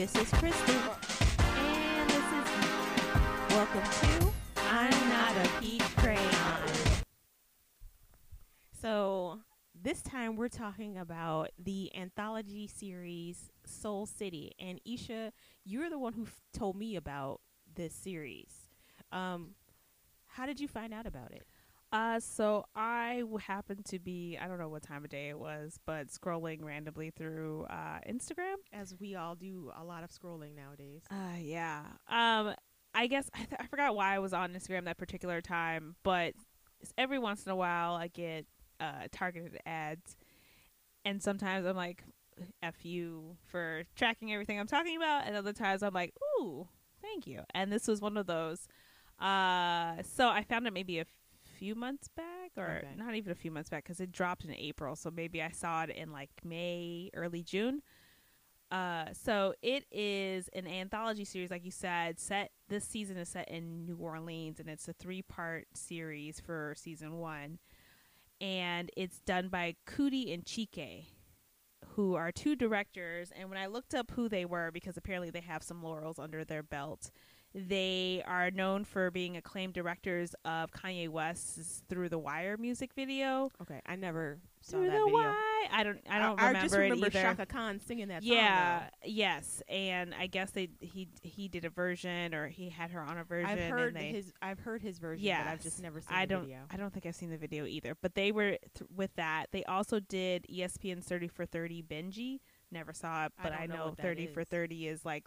This is Kristen. And this is Welcome to I'm Not a Peach Crayon. So, this time we're talking about the anthology series Soul City. And Isha, you're the one who f- told me about this series. Um, how did you find out about it? Uh, so I happened to be, I don't know what time of day it was, but scrolling randomly through uh, Instagram. As we all do a lot of scrolling nowadays. Uh, yeah. Um, I guess I, th- I forgot why I was on Instagram that particular time, but every once in a while I get uh, targeted ads, and sometimes I'm like, "F you" for tracking everything I'm talking about, and other times I'm like, "Ooh, thank you." And this was one of those. Uh, so I found it maybe a few months back, or Okay. not even a few months back, because it dropped in April. So maybe I saw it in like May, early June. Uh, so it is an anthology series, like you said. Set this season is set in New Orleans, and it's a three-part series for season one, and it's done by Coodie and Chike, who are two directors. And when I looked up who they were, because apparently they have some laurels under their belt, they are known for being acclaimed directors of Kanye West's "Through the Wire" music video. Okay, I never saw Through that the video. Wire. I don't. I don't I, remember just remember it either. Chaka Khan singing that song. Yeah, yes, and I guess they he he did a version or he had her on a version. I've heard they, his. I've heard his version, but I've just never seen I the don't video. I don't think I've seen the video either. But they were th- with that. They also did ESPN's Thirty for Thirty Benji. Never saw it, but don't I, know know what that Thirty for. Thirty is like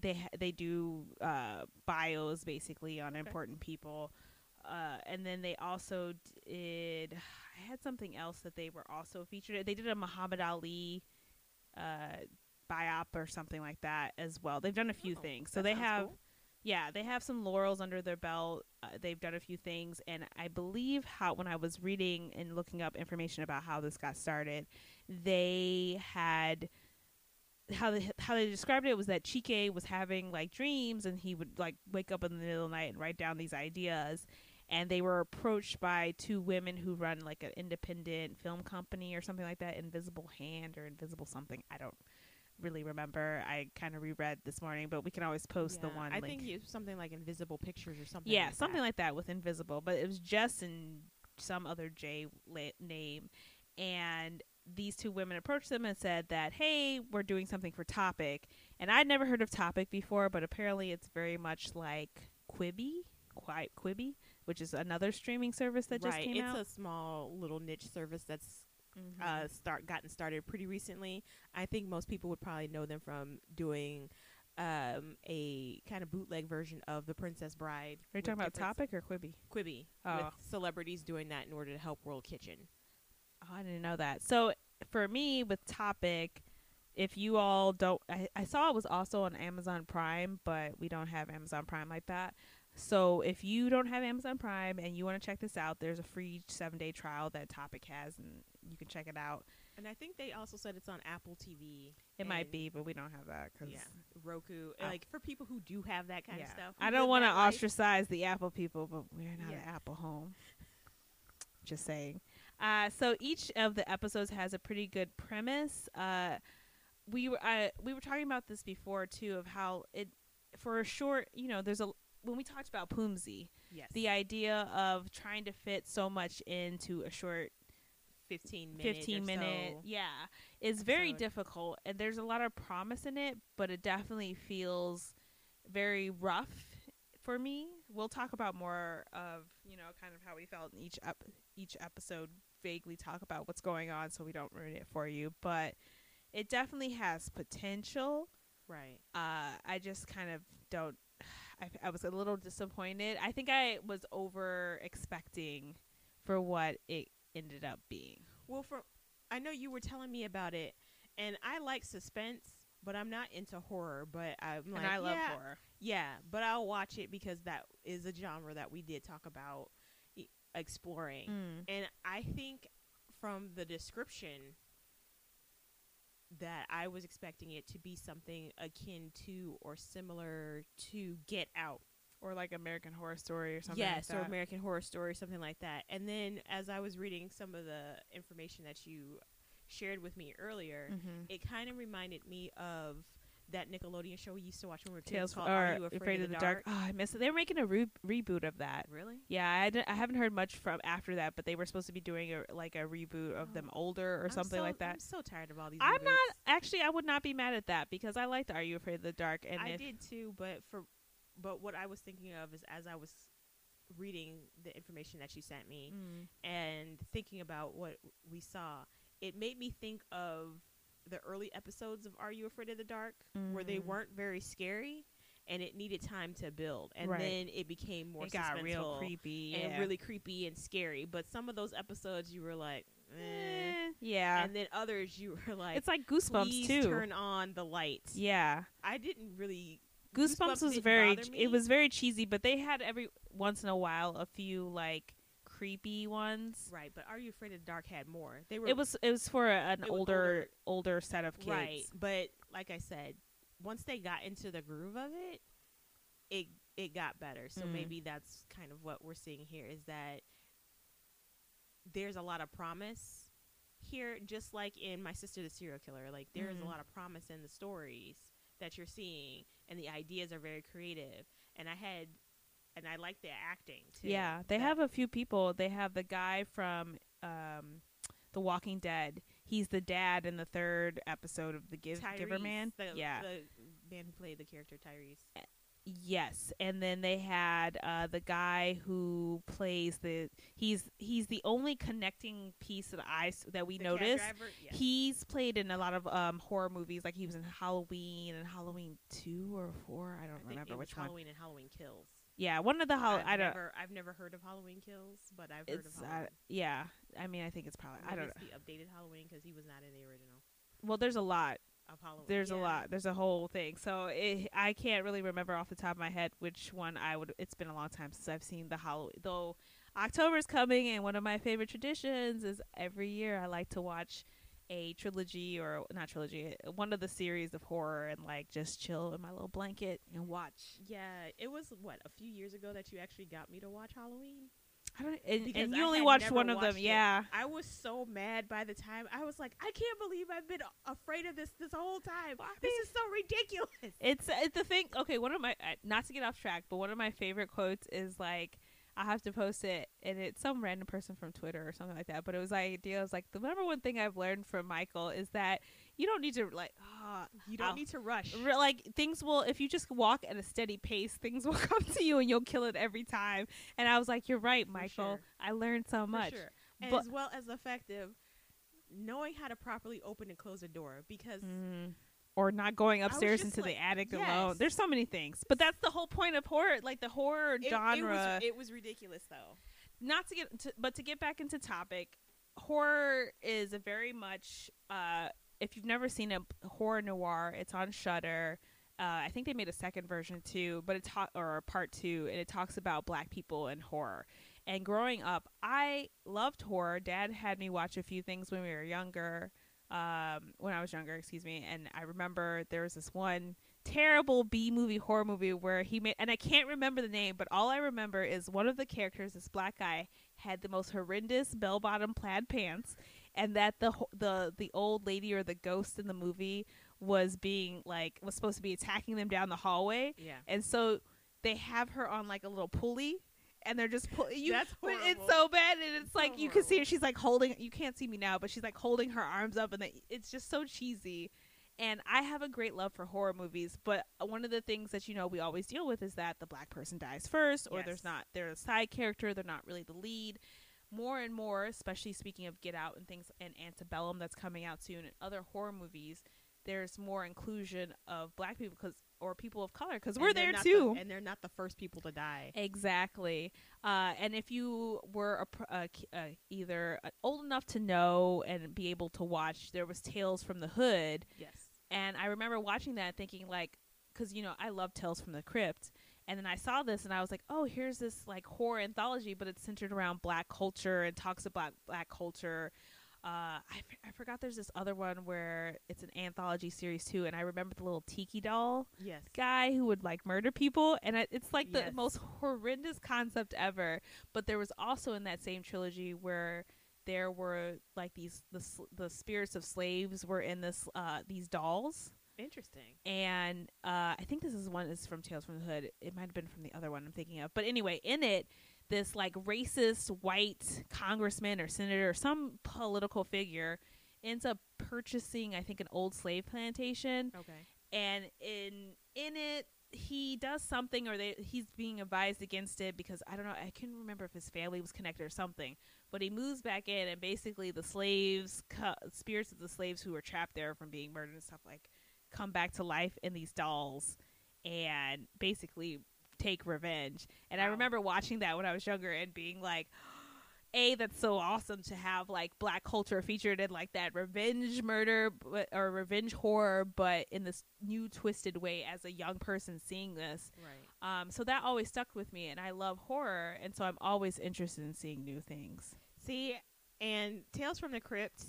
they ha- they do uh, bios basically on important people. Uh, and then they also did. I had something else that they were also featured. They did a Muhammad Ali uh, biop or something like that as well. They've done a few Oh, things. So they have, cool. yeah, they have some laurels under their belt. Uh, they've done a few things, and I believe how when I was reading and looking up information about how this got started, they had how they how they described it was that Chike was having like dreams and he would like wake up in the middle of the night and write down these ideas and they were approached by two women who run like an independent film company or something like that Invisible Hand or Invisible something I don't really remember I kind of reread this morning but we can always post the one I link think it's something like Invisible Pictures or something. yeah, like something that. like that with Invisible, but it was just in some other J la- name. And these two women approached them and said that, hey, we're doing something for Topic. And I'd never heard of Topic before, but apparently it's very much like Quibi, quite Quibi, which is another streaming service that just came it's out. It's a small little niche service that's Mhm. uh start gotten started pretty recently. I think most people would probably know them from doing um a kind of bootleg version of The Princess Bride. Are you talking about Topic or Quibi? Quibi Oh. with celebrities doing that in order to help World Kitchen. Oh, I didn't know that. So for me, with Topic, if you all don't, I, I saw it was also on Amazon Prime, but we don't have Amazon Prime like that. So if you don't have Amazon Prime and you want to check this out, there's a free seven day trial that Topic has, and you can check it out. And I think they also said it's on Apple TV. It might be, but we don't have that because Yeah, Roku. Oh. Like for people who do have that kind yeah. of stuff. I don't want to life. ostracize the Apple people, but we're not an Apple home. Just saying. Uh, so each of the episodes has a pretty good premise. Uh, we were uh, we were talking about this before too of how it for a short you know there's a when we talked about Poomsy Yes. the idea of trying to fit so much into a short 15 minute 15 or minute so. yeah is very difficult and there's a lot of promise in it but it definitely feels very rough for me we'll talk about more of you know kind of how we felt in each ep- each episode vaguely talk about what's going on so we don't ruin it for you but it definitely has potential Right. uh, I just kind of don't. I, I was a little disappointed. I think I was over expecting for what it ended up being. Well, for I know you were telling me about it, and I like suspense, but I'm not into horror. But I'm like, and I love yeah, horror. Yeah, but I'll watch it because that is a genre that we did talk about e- exploring, Mm. and I think from the description that I was expecting it to be something akin to or similar to Get Out. Or like American Horror Story or something. yes, like or. American Horror Story, something like that. And then as I was reading some of the information that you shared with me earlier, Mhm. it kind of reminded me of that Nickelodeon show we used to watch when we were Tales kids called Are You Afraid, of the Dark. Oh, I missed it. They were making a re- reboot of that. Really? Yeah, I, d- I haven't heard much from after that, but they were supposed to be doing a like a reboot of them older or I'm something so- like that. I'm so tired of all these. I'm reboots. not actually. I would not be mad at that because I liked Are You Afraid of the Dark? And I did too, but for but what I was thinking of is as I was reading the information that you sent me Mm. and thinking about what we saw, it made me think of the early episodes of Are You Afraid of the Dark, where they Mm. weren't very scary, and it needed time to build, and Right. then it became more it got real creepy and yeah. really creepy and scary. But some of those episodes, you were like, eh. Yeah. and then others, you were like, it's like Goosebumps too. turn on the lights. yeah. I didn't really. Goosebumps, was very it was very cheesy, but they had every once in a while a few like creepy ones. Right, but Are You Afraid of the Dark had more. They were It was it was for a, an was older older set of kids. right, but like I said, once they got into the groove of it, it it got better. So Mhm. maybe that's kind of what we're seeing here is that there's a lot of promise here, just like in My Sister the Serial Killer. Like there's Mhm. a lot of promise in the stories that you're seeing, and the ideas are very creative. And I had, and I like the acting too. Yeah, they have a few people. They have the guy from um, The Walking Dead. He's the dad in the third episode of the Give, Giver Man. the, yeah. the man who played the character Tyrese. Yes, and then they had uh, the guy who plays the he's he's the only connecting piece that I that we The noticed. Yes. He's played in a lot of um, horror movies, like he was in Halloween and Halloween two or four. I don't I remember which one. Halloween and Halloween Kills. Yeah, one of the Hall. I've I don't. Never, I've never heard of Halloween Kills, but I've heard of It's uh, Halloween. yeah. I mean, I think it's probably. I Maybe don't. it's the updated Halloween because he was not in the original Well, there's a lot. of Halloween. There's a Yeah. lot. There's a whole thing. So it, I can't really remember off the top of my head which one I would. It's been a long time since I've seen the Halloween. Though October's coming, and one of my favorite traditions is every year I like to watch a trilogy or not trilogy, one of the series of horror, and like just chill in my little blanket and watch. Yeah, it was what a few years ago that you actually got me to watch Halloween. I don't. And, Because and I you only watched one of them, it. yeah. I was so mad by the time I was like, I can't believe I've been afraid of this this whole time. Well, This mean- is so ridiculous. It's it's the thing. Okay, one of my uh, not to get off track, but one of my favorite quotes is like I have to post it, and it's some random person from Twitter or something like that. But it was the idea. Was like the number one thing I've learned from Michael is that you don't need to like. Uh, You don't Ow. need to rush. re- like things will if you just walk at a steady pace, things will come to you and you'll kill it every time. And I was like, you're right, Michael. sure. I learned so much. sure. And But- as well as effective knowing how to properly open and close a door because Mm. Or not going upstairs into the attic yes. alone. There's so many things, but that's the whole point of horror. Like the horror it, genre. it was it was ridiculous though. not to get to, but to get back into topic horror is a very much uh if you've never seen a Horror Noire it's on Shudder uh, I think they made a second version too, but it ta- or part two, and it talks about black people and horror. And growing up, I loved horror. Dad had me watch a few things when we were younger, um, when I was younger, excuse me. And I remember there was this one terrible B movie horror movie where he made, and I can't remember the name, but all I remember is one of the characters, this black guy, had the most horrendous bell bottom plaid pants, and that the the the old lady or the ghost in the movie was being like was supposed to be attacking them down the hallway, Yeah. and so they have her on like a little pulley. And they're just pulling you. That's but It's so bad, and it's So like you can see her. She's like holding. You can't see me now, but she's like holding her arms up, and they, it's just so cheesy. And I have a great love for horror movies, but one of the things that you know we always deal with is that the black person dies first, or there's not they're a side character, they're not really the lead. More and more, especially speaking of Get Out and things and Antebellum that's coming out soon, and other horror movies, there's more inclusion of black people because or people of color because we're there too. the- and they're not the first people to die. Exactly. Uh, and if you were a, pr- uh, k- uh, either uh, old enough to know and be able to watch, there was Tales from the Hood, Yes. and I remember watching that thinking like, because you know I love Tales from the Crypt, and then I saw this and I was like, oh, here's this like horror anthology, but it's centered around black culture and talks about black culture. Uh, I, f- I forgot there's this other one where it's an anthology series too, and I remember the little tiki doll Yes. guy who would like murder people and it- it's like the Yes. most horrendous concept ever but there was also in that same trilogy where there were like these the the spirits of slaves were in this uh these dolls Interesting. and uh, I think this is one is from Tales from the Hood. It might have been from the other one I'm thinking of. But anyway, in it, this like racist white congressman or senator or some political figure ends up purchasing, I think, an old slave plantation, Okay. and in in it he does something or they he's being advised against it because I don't know I can't remember if his family was connected or something but he moves back in and basically the slaves co- spirits of the slaves who were trapped there from being murdered and stuff like come back to life in these dolls and basically take revenge. And I remember watching that when I was younger and being like a that's so awesome to have like black culture featured in like that revenge murder but, or revenge horror but in this new twisted way as a young person seeing this. Right. um so that always stuck with me and i love horror and so i'm always interested in seeing new things. See, and Tales from the Crypt,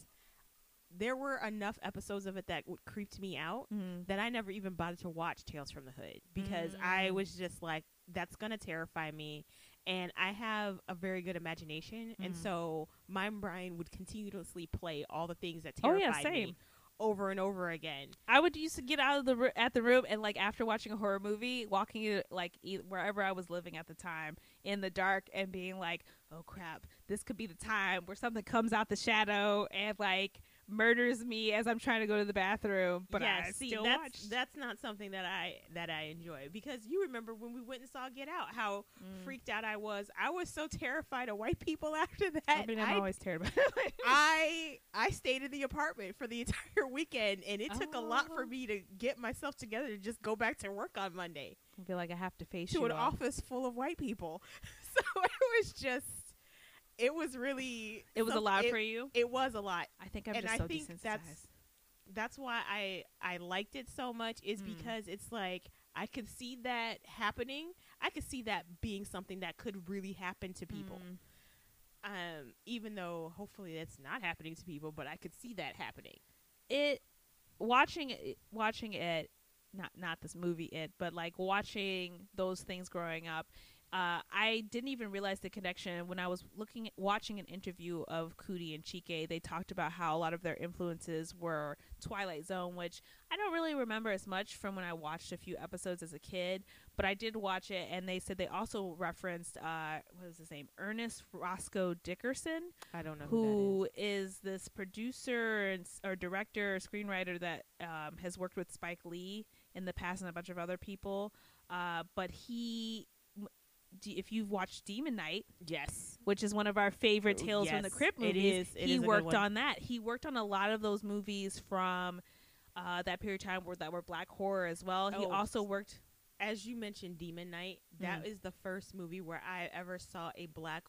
there were enough episodes of it that w- creeped me out mm. that I never even bothered to watch Tales from the Hood because I Mm. was just like, that's gonna terrify me. And I have a very good imagination, and Mhm. so my brain would continuously play all the things that Oh, yeah, terrified me over and over again. i would used to get out of the ro- at the room and like after watching a horror movie walking like e- wherever i was living at the time in the dark and being like oh crap this could be the time where something comes out the shadow and like murders me as i'm trying to go to the bathroom but yeah, i see, still that's watched. that's not something that I that I enjoy because you remember when we went and saw Get Out, how Mm. freaked out I was. I was so terrified of white people after that. I mean, I'm I always terrified. I I stayed in the apartment for the entire weekend, and it took a lot for Oh. me to get myself together to just go back to work on Monday I feel like I have to face to you an all. office full of white people. So it was just, it was really, It was a lot it, for you. It was a lot. I think I'm and just I so think desensitized. that's- That's why I I liked it so much is Mm. because it's like I could see that happening. I could see that being something that could really happen to people. Mm. Um, even though hopefully that's not happening to people, but I could see that happening. it watching it watching it not not this movie it but like watching those things growing up uh, I didn't even realize the connection when I was looking at, watching an interview of Coodie and Chike. They talked about how a lot of their influences were Twilight Zone, which I don't really remember as much from when I watched a few episodes as a kid, but I did watch it. And they said they also referenced uh, what was his name, Ernest Roscoe Dickerson, I don't know who is this producer and or director or screenwriter that um, has worked with Spike Lee in the past and a bunch of other people. Uh, but he, if you've watched Demon Knight, Yes. which is one of our favorite Oh, Tales from the yes, Crypt movies, is- it he is worked on that. He worked on a lot of those movies from uh, that period of time where that were black horror as well. He Oh, also worked. As you mentioned Demon Knight, that Mm. is the first movie where I ever saw a black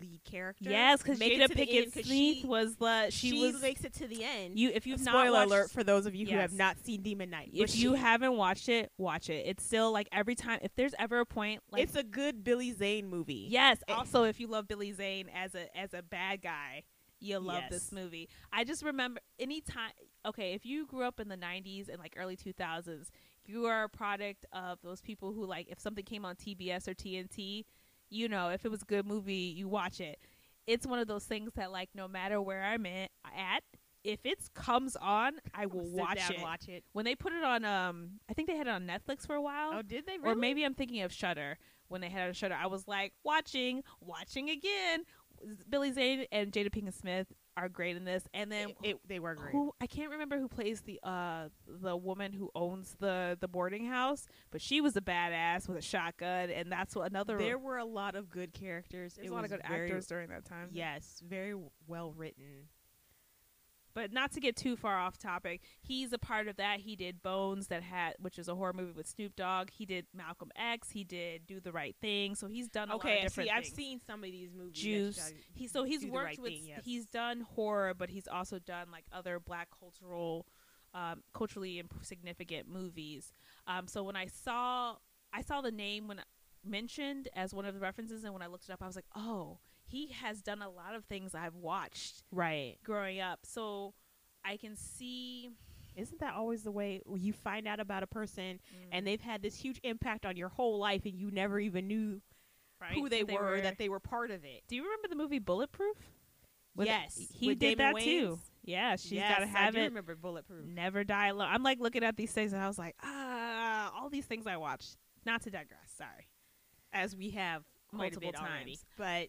lead character. Yes, because Jada end, Smith she- was the she, She, was makes it to the end. you. If you've not Spoiler watched, alert for those of you who have not seen Demon Knight. if you haven't watched it, watch it. It's still like every time. If there's ever a point, like it's a good Billy Zane movie. yes. it- Also, if you love Billy Zane as a as a bad guy, you'll love this movie. I just remember anytime. Okay, if you grew up in the '90s and like early 2000s, if you are a product of those people who like if something came on TBS or TNT, you know, if it was a good movie, you watch it. It's one of those things that like no matter where I'm at, if it comes on, I will watch it. Watch it. when they put it on um I think they had it on Netflix for a while. Oh, did they? Really? Or maybe I'm thinking of Shudder. When they had it on Shudder, I was like watching, watching again. Billy Zane and Jada Pinkett Smith are great in this, and then it, it- they were great. who I can't remember who plays the uh the woman who owns the the boarding house, but she was a badass with a shotgun, and that's what another. There were a lot of good characters. there's it a lot of good very, actors during that time. Yes, very well written. But not to get too far off topic, he's a part of that. He did Bones, that had which is a horror movie with Snoop Dogg. He did Malcolm X. He did Do the Right Thing. So he's done a lot Okay, of different see, I've seen some of these movies. Juice. He so he's worked right with thing, yes. he's done horror, but he's also done like other black cultural, um, culturally significant movies. Um, so when I saw I saw the name when mentioned as one of the references, and when I looked it up, I was like, oh, he has done a lot of things I've watched right. growing up. So I can see. Isn't that always the way you find out about a person Mm. and they've had this huge impact on your whole life and you never even knew right, who they, that were, that they were part of it? Do you remember the movie Bulletproof? With- yes, he with did Damon that too. Yeah, she's yes, got to have I do it. remember Bulletproof. Never die alone. I'm like looking at these things and I was like, ah, all these things I watched. Not to digress. Sorry. As we have Multiple bit already. times. But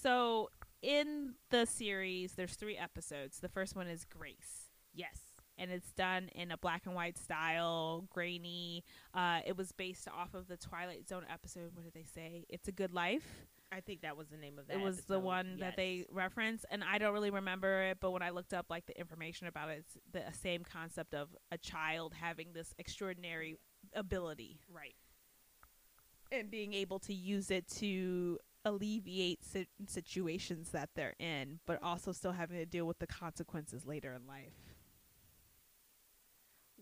So in the series, there's three episodes. The first one is Grace. yes, and it's done in a black and white style, grainy. Uh, it was based off of the Twilight Zone episode. What did they say? It's a Good Life. I think that was the name of that. it was the episode. one that they Yes. reference, and I don't really remember it. But when I looked up like the information about it, it's the same concept of a child having this extraordinary ability right. and being able to use it to alleviate si- situations that they're in, but also still having to deal with the consequences later in life.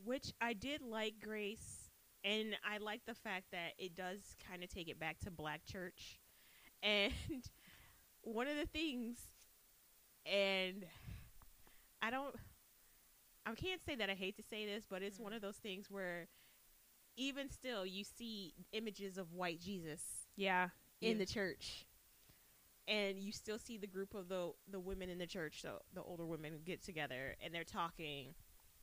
Which I did like Grace, and I like the fact that it does kind of take it back to Black Church, and one of the things, and I don't, I can't say that I hate to say this, but it's one mm. of those things where even still you see images of white Jesus. Yeah, in Yeah. the church. And you still see the group of the the women in the church, so the older women get together and they're talking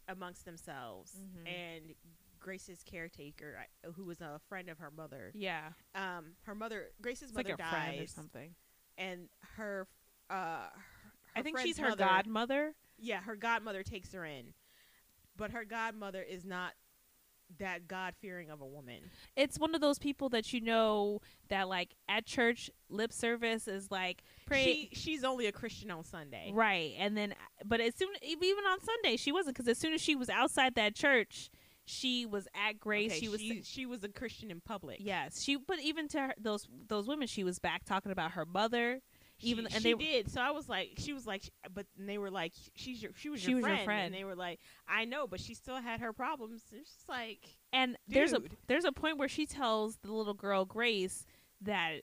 amongst themselves. Mhm. And Grace's caretaker, who was a friend of her mother, yeah. um, her mother, Grace's It's like mother a friend or something. and her, uh, her I think she's her mother- godmother. Yeah, her godmother takes her in, but her godmother is not that God fearing of a woman. It's one of those people that you know that like at church lip service is like pray She she's only a Christian on Sunday. right, and then but as soon even on Sunday she wasn't because as soon as she was outside that church, she was at Grace. Okay, she was she, she was a Christian in public. yes, she but even to her, those those women, she was back talking about her mother. Even she, and they did. So I was like, she was like, but they were like, she's your, she was She your was your friend, friend. and they were like, I know, but she still had her problems. It's just like, And there's a there's a point where she tells the little girl Grace that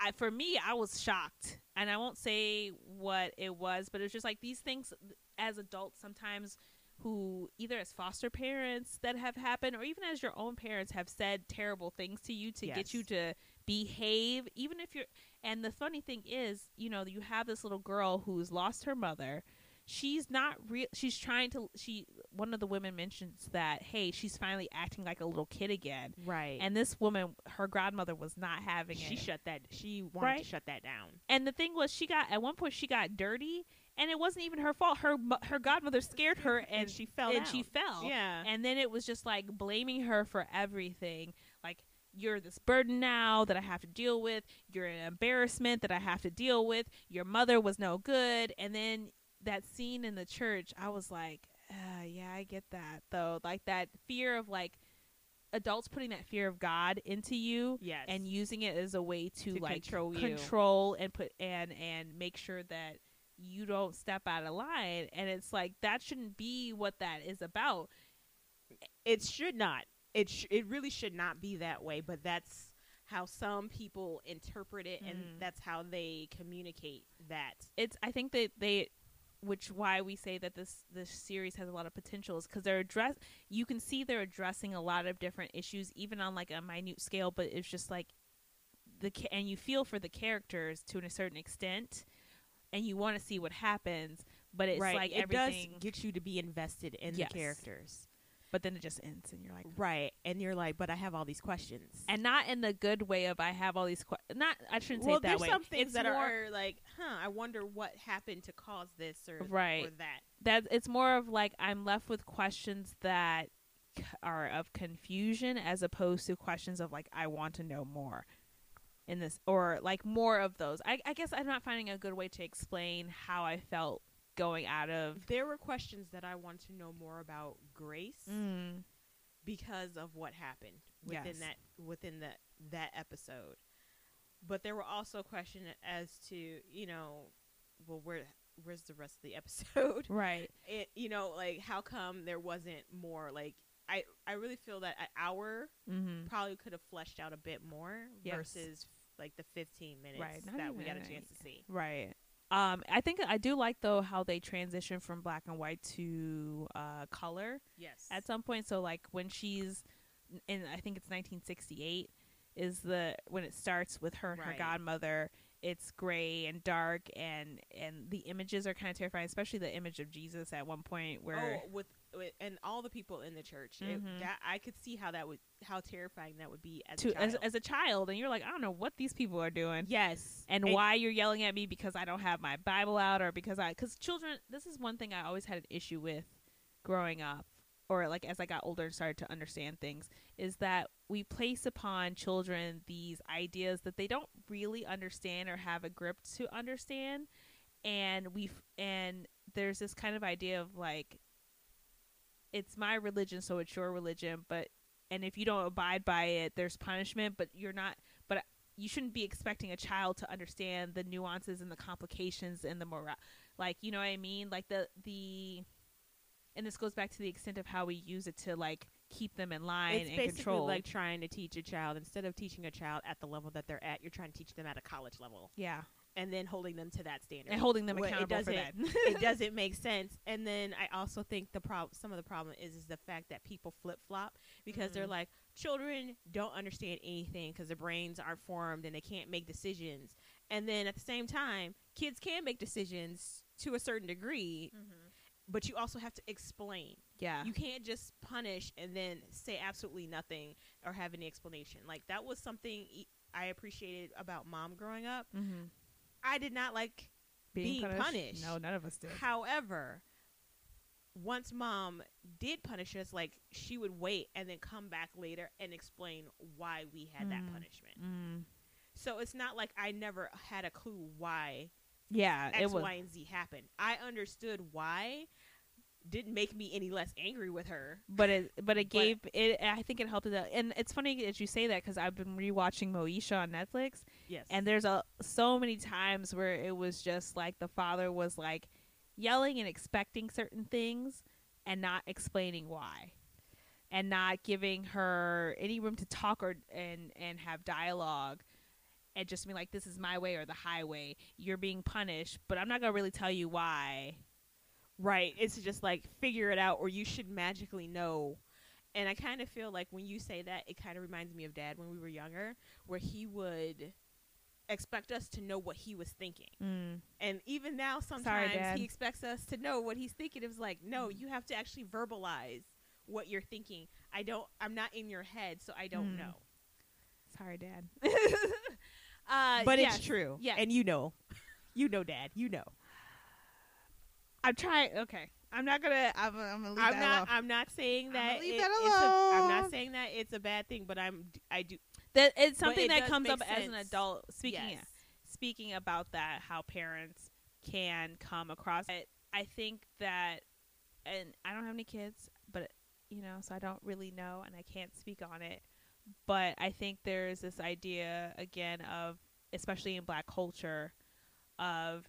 I for me I was shocked. And I won't say what it was, but it's just like these things as adults sometimes who either as foster parents that have happened or even as your own parents have said terrible things to you to get you to behave even if you're and the funny thing is, you know, you have this little girl who's lost her mother. She's not real she's trying to she one of the women mentions that hey, she's finally acting like a little kid again. right. And this woman her grandmother was not having she it. shut that. She wanted Right? to shut that down. and the thing was she got at one point she got dirty and it wasn't even her fault. Her her godmother scared her and, she fell. and she fell. Yeah. And then it was just like blaming her for everything. You're this burden now that I have to deal with. You're an embarrassment that I have to deal with. Your mother was no good. And then that scene in the church, I was like, uh, yeah, I get that though. Like that fear of like adults putting that fear of God into you yes. and using it as a way to, To like control control and put and and make sure that you don't step out of line and it's like that shouldn't be what that is about it should not. It sh- it really should not be that way. But that's how some people interpret it, and Mm. that's how they communicate that. it's i think that they which why we say that this this series has a lot of potential is because they're address you can see they're addressing a lot of different issues even on like a minute scale but it's just like the ca- and you feel for the characters to a certain extent and you want to see what happens but it's right. like it everything does get you to be invested in Yes. the characters. But then it just ends and you're like Right. And you're like, but I have all these questions. and not in the good way of I have all these questions not I shouldn't say well, it that there's way. some things it's that more, are like, huh? I wonder what happened to cause this or Right. or that. that it's more of like I'm left with questions that are of confusion as opposed to questions of like I want to know more in this or like more of those. I, I guess I'm not finding a good way to explain how I felt going out of There were questions that I want to know more about Grace mm, because of what happened within Yes. that within that that episode. But there were also questions as to you know, well, where where's the rest of the episode? right. It you know like how come there wasn't more like I I really feel that an hour Mm-hmm. probably could have fleshed out a bit more Yes. versus like the 15 minutes Right, that we got a chance to see. Right. Um, I think I do like though how they transition from black and white to uh, color. Yes. at some point. So like when she's in, I think it's 1968 is the when it starts with her and her godmother, it's gray and dark and and the images are kind of terrifying especially the image of jesus at one point where oh, with and all the people in the church, it, Mhm. that I could see how that would how terrifying that would be as to a child. as, as a child and you're like i don't know what these people are doing yes, and why you're yelling at me because i don't have my bible out or because i because children this is one thing i always had an issue with growing up or like as i got older and started to understand things is that we place upon children these ideas that they don't really understand or have a grip to understand and we and there's this kind of idea of like it's my religion so it's your religion but and if you don't abide by it there's punishment but you're not but you shouldn't be expecting a child to understand the nuances and the complications and the moral like you know what i mean? Like the the and this goes back to the extent of how we use it to like keep them in line it's and basically control. like trying to teach a child instead of teaching a child at the level that they're at, you're trying to teach them at a college level, yeah and then holding them to that standard. and holding them Well, it accountable for that it doesn't make sense. And then I also think the problem, some of the problem is, is the fact that people flip flop because they're Mhm. like, children don't understand anything because their brains aren't formed and they can't make decisions. And then at the same time, kids can make decisions to a certain degree, but you also have to explain. yeah You can't just punish and then say absolutely nothing or have any explanation. Like that was something e- I appreciated about mom growing up. mm-hmm. I did not like being punished. no none of us did However, once mom did punish us, like she would wait and then come back later and explain why we had that Mm. punishment. mm. So it's not like I never had a clue why yeah X, it was Y, and Z happened. I understood why. Didn't make me any less angry with her. but it but it But- gave it i think it helped it out and it's funny that you say that because i've been rewatching moesha on netflix Yes. and there's a so many times where it was just like the father was like yelling and expecting certain things and not explaining why and not giving her any room to talk or and and have dialogue and just be like this is my way or the highway you're being punished but i'm not gonna really tell you why Right. It's just like figure it out or you should magically know. And I kind of feel like when you say that, it kind of reminds me of dad when we were younger, where he would expect us to know what he was thinking. mm. And even now, sometimes Dad. he expects us to know what he's thinking. It was like, no, you have to actually verbalize what you're thinking. I don't, I'm not in your head, so I don't Mm. know. sorry dad uh, But yes. it's true. Yes. And you know. You know, dad. You know. i'm trying okay i'm not gonna i'm, I'm gonna leave I'm that not. alone. I'm not saying that. leave it- that it's a- I'm not saying that it's a bad thing, but I'm. I do. That it's something it that comes up as an adult speaking yes. speaking about that how parents can come across it i think that and i don't have any kids but you know so i don't really know and i can't speak on it but i think there's this idea again of especially in black culture of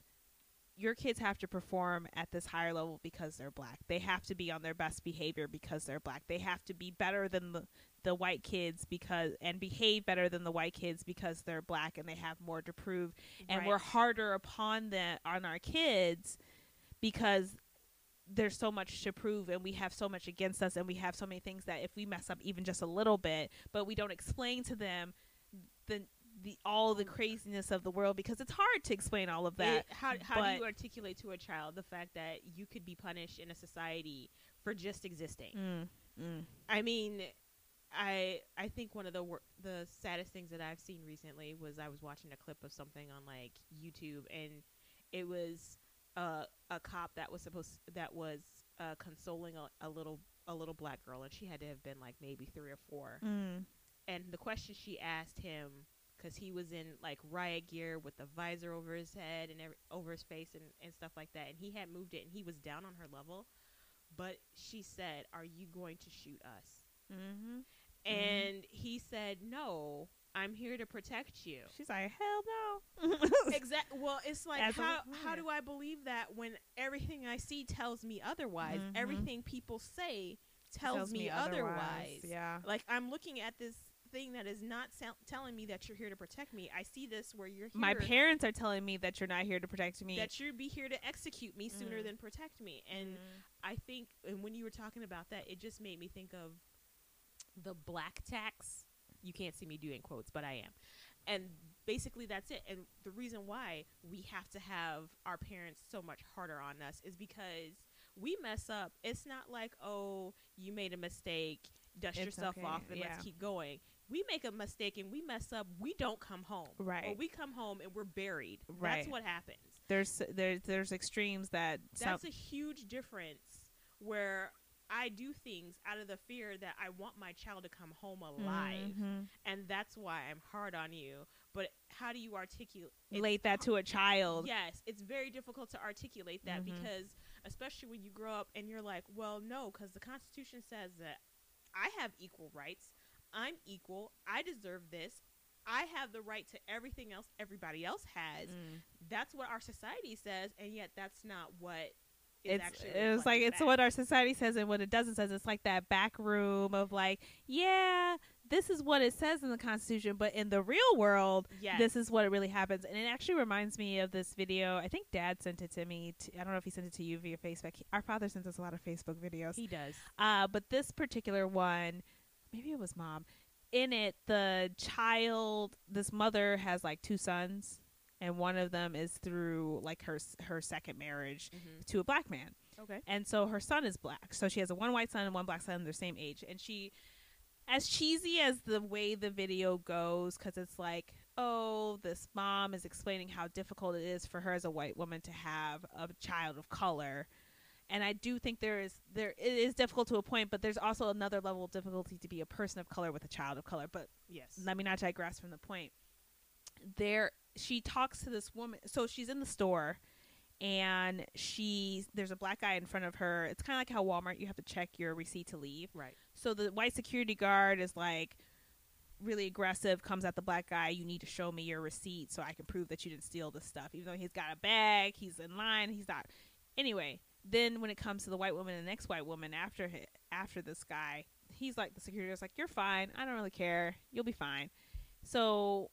your kids have to perform at this higher level because they're black. They have to be on their best behavior because they're black. They have to be better than the, the white kids because and behave better than the white kids because they're black and they have more to prove. And Right. we're harder upon the on our kids because there's so much to prove and we have so much against us and we have so many things that if we mess up even just a little bit, but we don't explain to them the the all the craziness of the world because it's hard to explain all of that. It- how how do you articulate to a child the fact that you could be punished in a society for just existing? Mm, mm. I mean, I I think one of the wor- the saddest things that I've seen recently was I was watching a clip of something on like YouTube and it was uh, a cop that was supposed that was uh, consoling a, a little a little black girl and she had to have been like maybe three or four Mm. and the question she asked him because he was in like riot gear with the visor over his head and every, over his face and, and stuff like that and he had moved it and he was down on her level but she said are you going to shoot us Mm-hmm. and he said no i'm here to protect you She's like, hell no. exactly well it's like As how, how do i believe that when everything i see tells me otherwise Mhm. everything people say tells, me, otherwise Yeah. like i'm looking at this thing that is not sel- telling me that you're here to protect me i see this where you're here My parents are telling me that you're not here to protect me. that you'd be here to execute me sooner Mm. than protect me and Mm. i think and when you were talking about that it just made me think of the black tax you can't see me doing quotes but i am and basically that's it. And the reason why we have to have our parents so much harder on us is because we mess up. It's not like, oh, you made a mistake, dust It's yourself okay, off, and yeah. let's keep going. We make a mistake and we mess up. We don't come home, Or Right. we come home and we're buried. Right. That's what happens. There's there's there's extremes that That's a huge difference where I do things out of the fear that I want my child to come home alive, Mhm. and that's why I'm hard on you. But how do you articulate? relate that to a child. Yes, it's very difficult to articulate that Mhm. because, especially when you grow up and you're like, well, no, because the Constitution says that I have equal rights. I'm equal. I deserve this. I have the right to everything else everybody else has. Mm. That's what our society says, and yet that's not what It's actually. it was like it's back. what our society says and what it doesn't says. It's like that back room of like, yeah, this is what it says in the Constitution, but in the real world, Yes. this is what it really happens. And it actually reminds me of this video. I think Dad sent it to me. I don't know if he sent it to you via Facebook. He- Our father sends us a lot of Facebook videos. he does. Uh, but this particular one, maybe it was mom. In it, the child, this mother has like two sons, and one of them is through like her her second marriage Mm-hmm. to a black man, Okay. and so her son is black. So she has a one white son and one black son. They're same age, and she, as cheesy as the way the video goes, because it's like. Oh, this mom is explaining how difficult it is for her as a white woman to have a child of color and I do think there is there it is difficult to a point, but there's also another level of difficulty to be a person of color with a child of color. But Yes. let me not digress from the point. There, she talks to this woman. So she's in the store, and she there's a black guy in front of her. It's kind of like how Walmart you have to check your receipt to leave. right. So the white security guard is like really aggressive, comes at the black guy. You need to show me your receipt so I can prove that you didn't steal this stuff. Even though he's got a bag, he's in line, he's not. Anyway, then when it comes to the white woman and the next white woman after after this guy, he's like the security guard's like, "You're fine. I don't really care. You'll be fine." So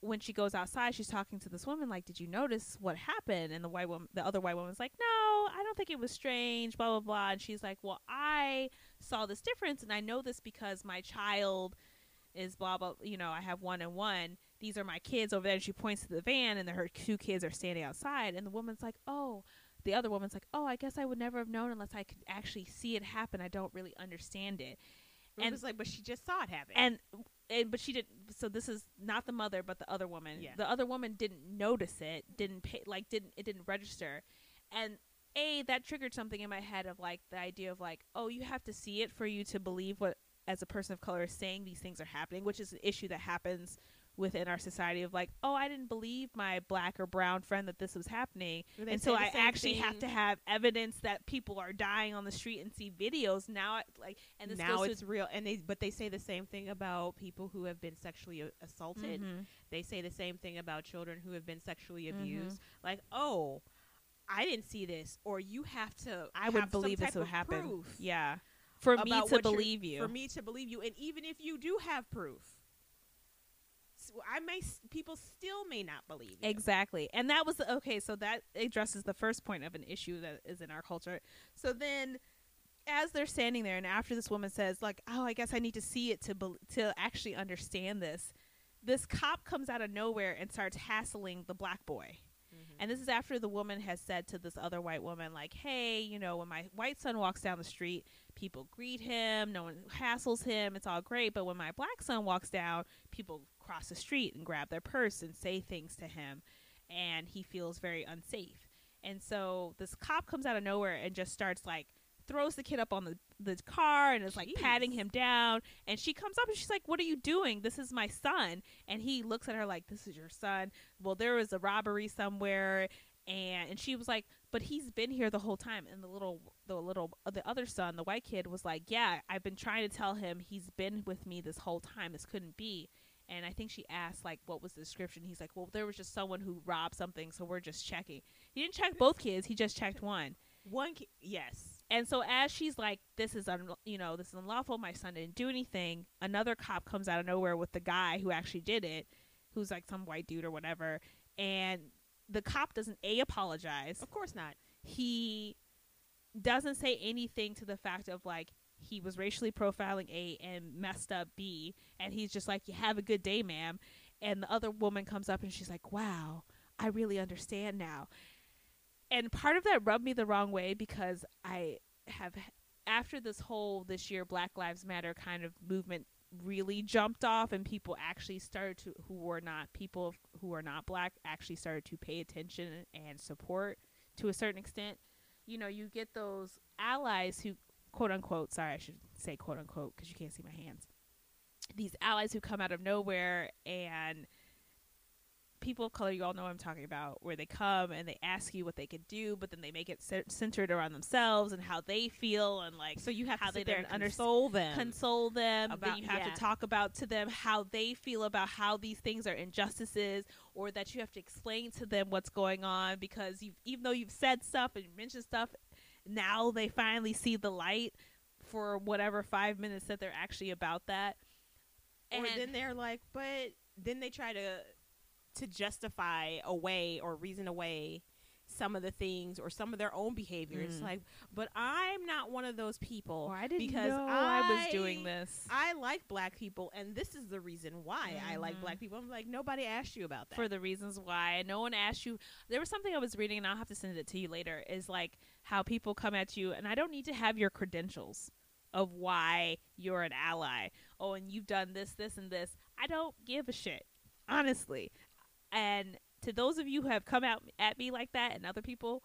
when she goes outside, she's talking to this woman like, "Did you notice what happened?" And the white woman, the other white woman's like, "No, I don't think it was strange." Blah blah blah. And she's like, "Well, I saw this difference, and I know this because my child is blah blah. You know, I have one and one. These are my kids over there." And she points to the van, and her two kids are standing outside. And the woman's like, "Oh." The other woman's like, "Oh, I guess I would never have known unless I could actually see it happen. I don't really understand it." And And- it's like, but she just saw it happen. and and but she didn't so this is not the mother but the other woman Yeah. the other woman didn't notice it didn't pay like didn't it didn't register and a that triggered something in my head of like the idea of like oh you have to see it for you to believe what as a person of color is saying these things are happening which is an issue that happens within our society of like oh i didn't believe my black or brown friend that this was happening They and so I actually have to have evidence that people are dying on the street and see videos now. I- Like, and this now it's real, and they but they say the same thing about people who have been sexually assaulted. Mhm. They say the same thing about children who have been sexually Mhm. abused. Like, oh, I didn't see this, or you have to. I would have some believe this would happen. proof Yeah, for me to believe you. For me to believe you, and even if you do have proof, I may people still may not believe you. Exactly. And that was the, okay, so that addresses the first point of an issue that is in our culture. So then as they're standing there and after this woman says like, "Oh, I guess I need to see it to bel to actually understand this." This cop comes out of nowhere and starts hassling the black boy. Mhm. And this is after the woman has said to this other white woman, like, hey, you know, when my white son walks down the street, people greet him, no one hassles him, it's all great. But when my black son walks down, people cross the street and grab their purse and say things to him, and he feels very unsafe. And so this cop comes out of nowhere and just starts like throws the kid up on the, the car and is like patting him down. And she comes up and she's like what are you doing? This is my son. And he looks at her like this is your son? Well there was a robbery somewhere. And and she was like but he's been here the whole time. And the little the little uh, the other son the white kid was like yeah i've been trying to tell him he's been with me this whole time. This couldn't be and i think she asked like what was the description he's like well there was just someone who robbed something so we're just checking he didn't check both kids he just checked one One, ki- yes, and so as she's like, "This is un- you know this is unlawful. My son didn't do anything." Another cop comes out of nowhere with the guy who actually did it, who's like some white dude or whatever. And the cop doesn't a apologize. of course not. He doesn't say anything to the fact of like he was racially profiling A and messed up B, and he's just like, "You have a good day, ma'am." and the other woman comes up and she's like, "Wow, I really understand now." And part of that rubbed me the wrong way because I have after this whole this year Black Lives Matter kind of movement really jumped off and people actually started to who were not people who are not black actually started to pay attention and support to a certain extent you know you get those allies who quote unquote sorry i should say quote unquote because you can't see my hands these allies who come out of nowhere and people of color you all know what i'm talking about where they come and they ask you what they can do but then they make it c- centered around themselves and how they feel and like So you have how to they sit there and under- console them. console them. About- then you have yeah. to talk about to them how they feel about how these things are injustices, or that you have to explain to them what's going on because you, even though you've said stuff and mentioned stuff, now they finally see the light for whatever five minutes that they're actually about that. or And then they're like, but then they try to to justify away or reason away some of the things or some of their own behaviors. Mm. Like, but I'm not one of those people Or I didn't because know I, I was doing this. I like black people, and this is the reason why I like Mhm. black people. I'm like, nobody asked you about that. for the reasons why no one asked you there was something i was reading and i'll have to send it to you later is like how people come at you and i don't need to have your credentials of why you're an ally oh and you've done this this and this i don't give a shit honestly and to those of you who have come out at me like that and other people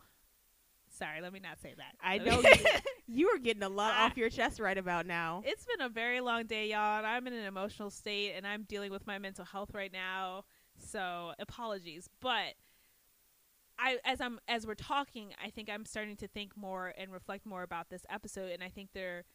sorry let me not say that I know you, you are getting a lot I- off your chest right about now. it's been a very long day, y'all, and I'm in an emotional state and I'm dealing with my mental health right now. So apologies. But I as I'm as we're talking, I think I'm starting to think more and reflect more about this episode and I think there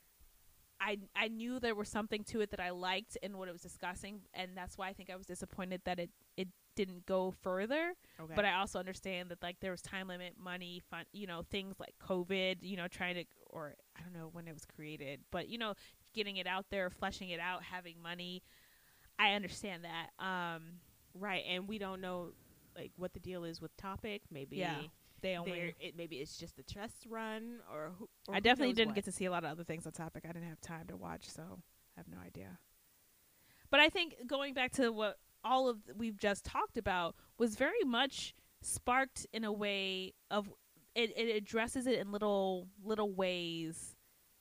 I I knew there was something to it that I liked in what it was discussing and that's why I think I was disappointed that it it didn't go further Okay. but I also understand that like there was time limit, money, fun, you know, things like COVID, you know, trying to or I don't know when it was created, but you know, getting it out there, fleshing it out, having money. I understand that. Um, right, and we don't know like what the deal is with topic. Maybe Yeah, they only. it maybe it's just the test run, or, who, or I definitely didn't what. get to see a lot of other things on topic. I didn't have time to watch, so I have no idea. But I think going back to what all of we've just talked about was very much sparked in a way of it, it addresses it in little little ways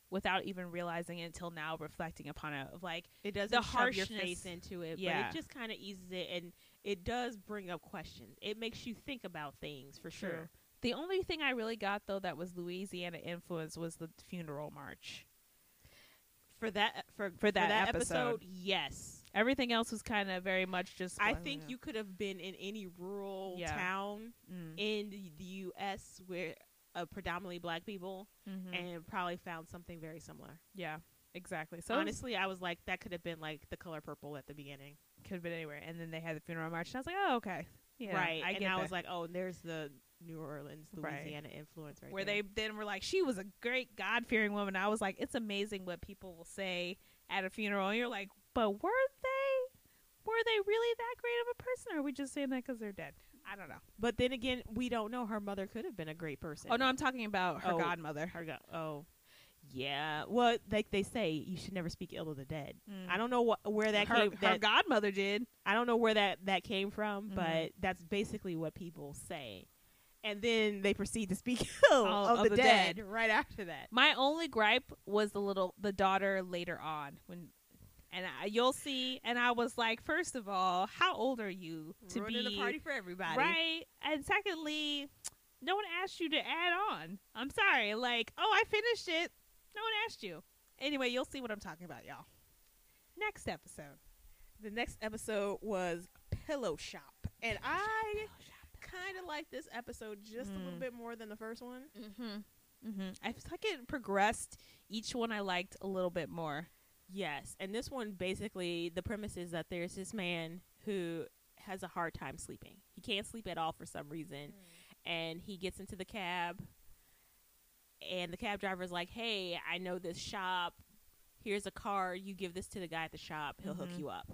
without even realizing it until now reflecting upon it of like It doesn't the shove your harshness- face into it, Yeah. but it just kind of eases it, and it does bring up questions. It makes you think about things for sure. True. the only thing I really got though that was Louisiana influence was the funeral march. For that, for For that episode, episode. yes, Everything else was kind of very much just I think you could have been in any rural Yeah. town Mm. in the, U.S. where uh, predominantly black people, Mhm. and probably found something very similar. Yeah, exactly. So honestly, I was like, that could have been like the color purple at the beginning, could have been anywhere. And then they had the funeral march, and I was like, oh, okay, yeah, right? I and I that. was like, oh, there's the New Orleans, Right. Louisiana influence right where there. they then were like, she was a great God fearing woman. I was like, it's amazing what people will say at a funeral. And you're like, but were they? Were they really that great of a person, or are we just saying that because they're dead? I don't know. But then again, we don't know. Her mother could have been a great person. Oh no, I'm talking about her Oh. godmother. her go- oh, yeah. Well, like they say, you should never speak ill of the dead. Mm. I don't know what where that her, came. her godmother did. I don't know where that that came from, Mhm. but that's basically what people say. And then they proceed to speak ill Oh, of, of the, the dead, dead. right after that. My only gripe was the little the daughter later on when. And I, you'll see, and I was like, first of all, how old are you to Ruining be the party for everybody, Right. And secondly, no one asked you to add on. I'm sorry. Like, oh, I finished it. No one asked you. Anyway, you'll see what I'm talking about, y'all. Next episode. The next episode was Pillow Shop, and I kind of like this episode just a little Mm. bit more than the first one. Mm-hmm. Mm-hmm. I feel like it progressed. Each one I liked a little bit more. Yes, and this one basically the premise is that there's this man who has a hard time sleeping. He can't sleep at all for some reason, and he gets into the cab, and the cab driver's like, "Hey, I know this shop. Here's a card. You give this to the guy at the shop. He'll hook Mhm. you up."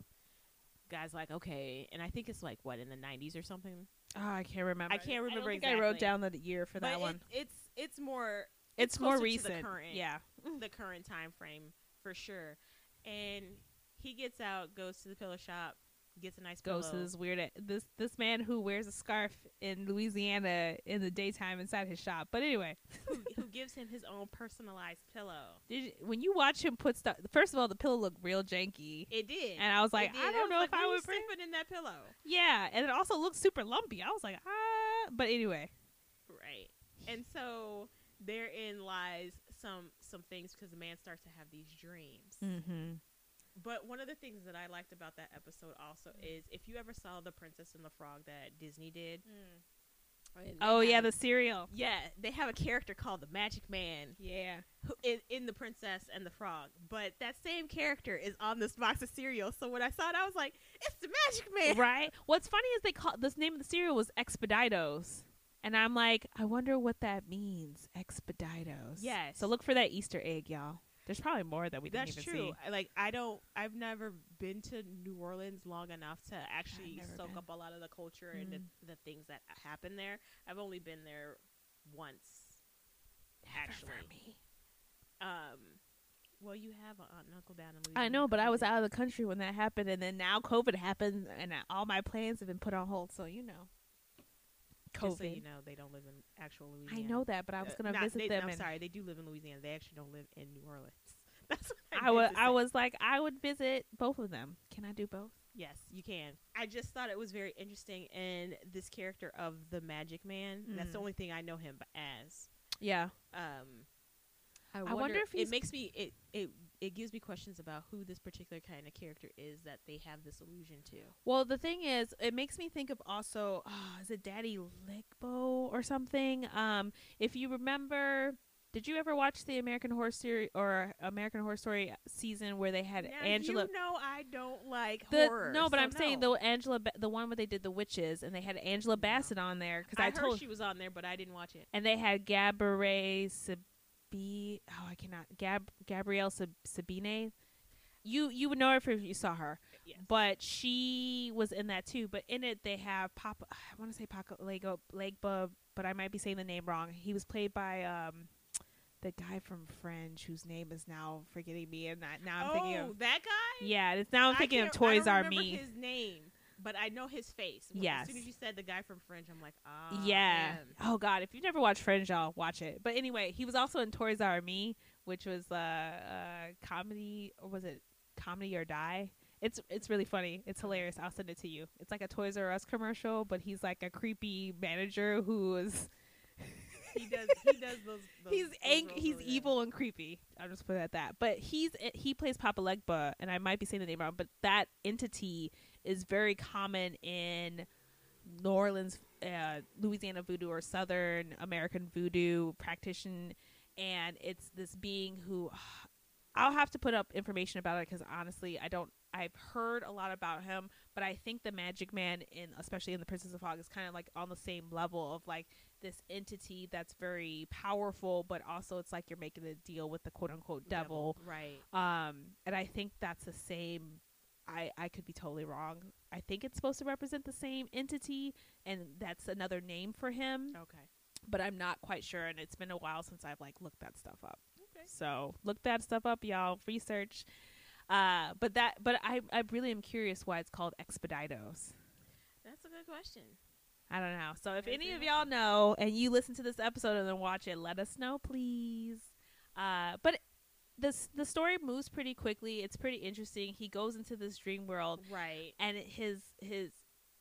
Guy's like, "Okay," and I think it's like what in the '90s or something. Oh, I can't remember. I can't remember think I wrote down the year for that but one. It's it's more It's, it's more to the recent. current. Yeah. the current time frame for sure. And he gets out, goes to the pillow shop, Gets a nice goes to this weird this this man who wears a scarf in Louisiana in the daytime inside his shop. But anyway, who, who gives him his own personalized pillow. did you, when you watch him put stuff, first of all, the pillow looked real janky, It did. and I was like, I don't know like, if I "What are would bring. sleeping in that pillow. Yeah, and it also looked super lumpy. I was like, ah. But anyway, Right. And so therein lies some some things because the man starts to have these dreams. mm-hmm. But one of the things that I liked about that episode also mm. is if you ever saw the Princess and the Frog that Disney did. Mm. and they oh yeah, have the cereal. yeah, they have a character called the Magic Man Yeah, who in, in the Princess and the Frog. But that same character is on this box of cereal. So when I saw it, I was like, "It's the Magic Man!" right. What's funny is they call this name of the cereal was Expeditos. And I'm like, I wonder what that means. Expeditos. Yes. So look for that Easter egg, y'all. There's probably more that we didn't That's even true. see. I- Like I don't, I've never been to New Orleans long enough to actually never soak been. up a lot of the culture and Mm. the, the things that happen there. I've only been there once, actually. For me. Um, well, you have an aunt and uncle down in Louisiana. I know, but I was out of the country when that happened, and then now COVID happened, and uh, all my plans have been put on hold. So you know, COVID. Just so you know, they don't live in actual Louisiana. I know that, but I was Uh, gonna not- visit they- them. I'm sorry, they do live in Louisiana. They actually don't live in New Orleans. That's what I, I was, I was like, I would visit both of them. Can I do both? Yes, you can. I just thought it was very interesting in this character of the Magic Man. That's the Mm. only thing I know him as. Yeah. Um, I, wonder wonder, if he's- it makes me it it it gives me questions about who this particular kind of character is that they have this illusion to. Well, the thing is, it makes me think of also, oh, is it Daddy Lickbo or something? Um, if you remember, did you ever watch the American Horror Story or American Horror Story season where they had Now, Angela? you know I don't like the, horror. no, but so I'm saying no. the Angela, Ba- the one where they did the witches, and they had Angela No. Bassett on there because I, I, heard told, she was on there, but I didn't watch it. and they had Gabourey Oh, I cannot. Gab Gabrielle Sab- Sabine. You you would know her if you saw her Yes. but she was in that too. But in it, they have Papa. I want to say Paco Lego Legba, but I might be saying the name wrong. He was played by um the guy from Fringe, whose name is now forgetting me, and I- now I'm oh, thinking of that guy. yeah. It's now I'm thinking of Toys remember Me. His name, but I know his face. When- Yes. As soon as you said the guy from Fringe, I'm like, ah. yeah. man. Oh God, if you've never watched Fringe, y'all watch it. But anyway, he was also in Toys R Me, which was uh, uh comedy or was it comedy or die? It's it's really funny. It's hilarious. I'll send it to you. It's like a Toys R Us commercial, but he's like a creepy manager who is He does. He does those. those he's those ang- he's really evil and creepy. I'll just put it at that. But he's he plays Papa Legba, and I might be saying the name wrong, but that entity is very common in New Orleans, uh, Louisiana voodoo or Southern American voodoo practitioner, and it's this being who I'll have to put up information about it because honestly, I don't. I've heard a lot about him, but I think the Magic Man, in especially in the Princess of Fog, is kind of like on the same level of like this entity that's very powerful, but also it's like you're making a deal with the quote unquote devil. Right. Um, and I think that's the same. I I could be totally wrong. I think it's supposed to represent the same entity, and that's another name for him. Okay. But I'm not quite sure, and it's been a while since I've like looked that stuff up. Okay. So look that stuff up, y'all. Research. Uh, but that, but I, I really am curious why it's called Expeditos. That's a good question. I don't know. So if any of y'all know and you listen to this episode and then watch it, let us know, please. Uh, but this the story moves pretty quickly. It's pretty interesting. He goes into this dream world, Right. and his his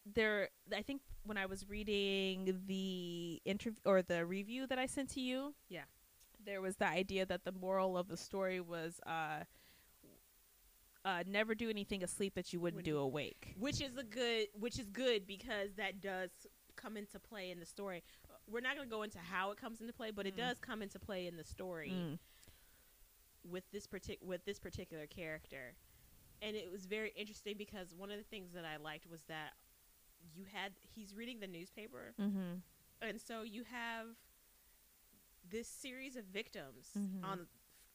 there. I think when I was reading the interview or the review that I sent to you, Yeah. there was the idea that the moral of the story was uh, uh, never do anything asleep that you wouldn't Wouldn't- do awake. Which is a good. Which is good because that does come into play in the story. Uh, We're not going to go into how it comes into play, but it Mm. does come into play in the story Mm. With this partic- with this particular character. And it was very interesting because one of the things that I liked was that you had he's reading the newspaper Mm-hmm. and so you have this series of victims Mhm. on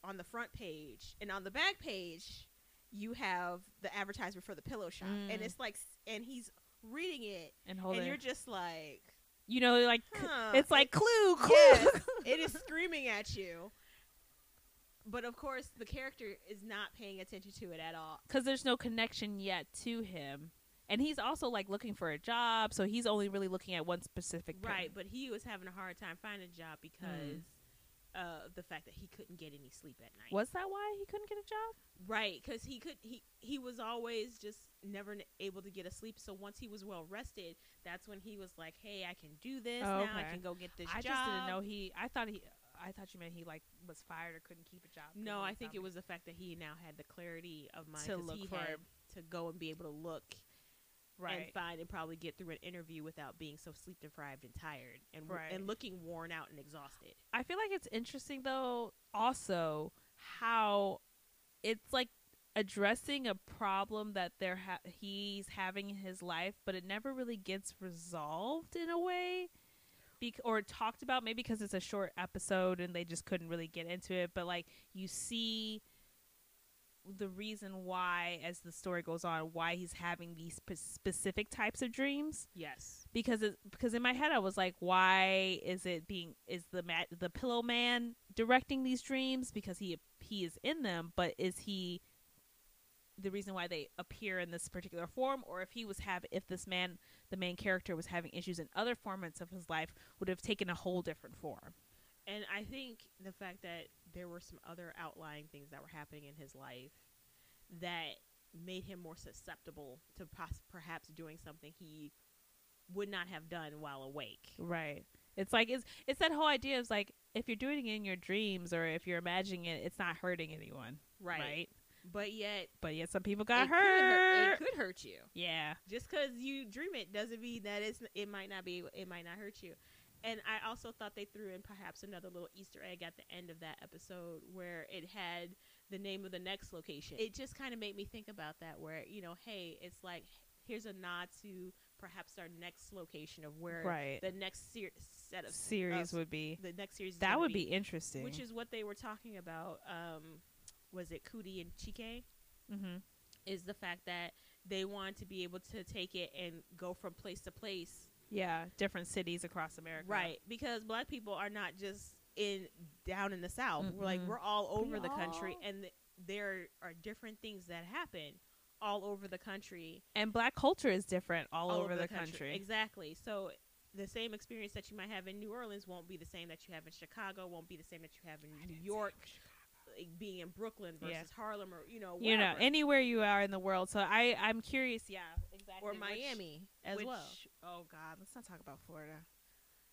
on the front page and on the back page you have the advertisement for the pillow shop and Mm. it's like and he's reading it And hold and you're just like you know, like huh. it's like clue, clue. yes it is screaming at you but of course the character is not paying attention to it at all because there's no connection yet to him. and he's also like looking for a job, so he's only really looking at one specific Right, but he was having a hard time finding a job because Mm. of the fact that he couldn't get any sleep at night. Was that why he couldn't get a job? Right, because he could he he was always just never n- able to get a sleep. So once he was well rested, that's when he was like, "Hey, I can do this Oh, now. I can go get this job. I job." just didn't know he. I thought he. I thought you meant he like was fired or couldn't keep a job. No, I think it was the fact that he now had the clarity of mind To look he for had to go and be able to look and right. find and probably get through an interview without being so sleep deprived and tired and Right. and looking worn out and exhausted. I feel like it's interesting though. Also, how it's like addressing a problem that they're ha- he's having in his life, but it never really gets resolved in a way, Bec- or talked about. Maybe because it's a short episode and they just couldn't really get into it. But like you see the reason why, as the story goes on, why he's having these spe- specific types of dreams Yes. because it, because in my head I was like, why is it being is the ma- the Pillow Man directing these dreams because he he is in them, but is he the reason why they appear in this particular form, or if he was have if this man the main character was having issues in other formats of his life would have taken a whole different form. And I think the fact that there were some other outlying things that were happening in his life that made him more susceptible to pos- perhaps doing something he would not have done while awake. Right. It's like it's it's that whole idea of like if you're doing it in your dreams or if you're imagining it, it's not hurting anyone. Right. But yet, But yet some people got it, hurt, hurt. it could hurt you. Yeah. Just because you dream it doesn't mean that it's it might not be it might not hurt you. And I also thought they threw in perhaps another little Easter egg at the end of that episode where it had the name of the next location. It just kind of made me think about that, where you know, hey, it's like here's a nod to perhaps our next location of where Right. the next ser- set of series uh, would be the next series that would be, interesting. which is what they were talking about. Um, was it Coodie and Chike? mm-hmm. Is the fact that they want to be able to take it and go from place to place yeah, different cities across America. Right, because black people are not just in down in the south. We're like we're all We over the country, and th- there are different things that happen all over the country, And black culture is different all, over, the country. Exactly. So the same experience that you might have in New Orleans won't be the same that you have in Chicago. Won't be the same that you have in New York. Like being in Brooklyn versus Yeah. Harlem, or you know, You know, anywhere you are in the world. So I, I'm curious. Yeah, exactly. or which- Miami as which- well. Oh God, let's not talk about Florida.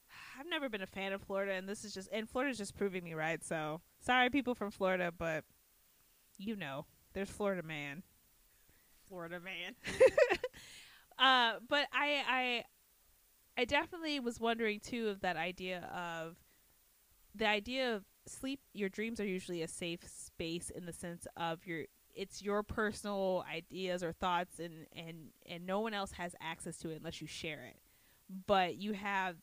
I've never been a fan of Florida, and this is just and Florida's just proving me right. So sorry, people from Florida, but you know, there's Florida man. Florida man. Uh, but I, I, I definitely was wondering too of that idea of the idea of sleep. Your dreams are usually a safe space in the sense of your it's your personal ideas or thoughts, and and and no one else has access to it unless you share it. But you have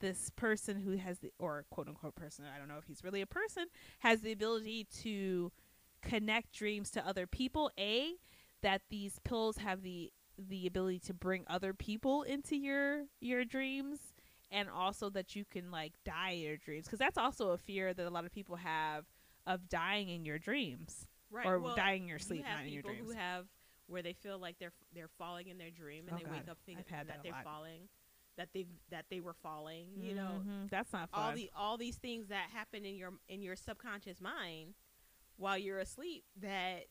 this person who has the or quote unquote person i don't know if he's really a person has the ability to connect dreams to other people a that these pills have the the ability to bring other people into your your dreams and also that you can like die in your dreams because that's also a fear that a lot of people have of dying in your dreams Right. or well, dying in your sleep have not in your people dreams who have where they feel like they're they're falling in their dream and Oh, they God. wake up thinking that, that they're lot. falling, that they that they were falling. You know, Mhm. that's not fun all the all these things that happen in your in your subconscious mind while you're asleep. That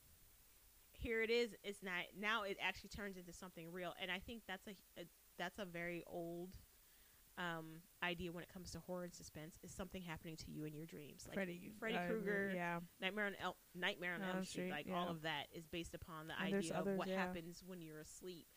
here it is. It's not now. It actually turns into something real, and I think that's a, a that's a very old um idea when it comes to horror and suspense is something happening to you in your dreams like Freddy, Freddy uh, Krueger, yeah Nightmare on El- Nightmare on Elm Elm Street, Street, like yeah. all of that is based upon the And idea of others, what yeah. happens when you're asleep,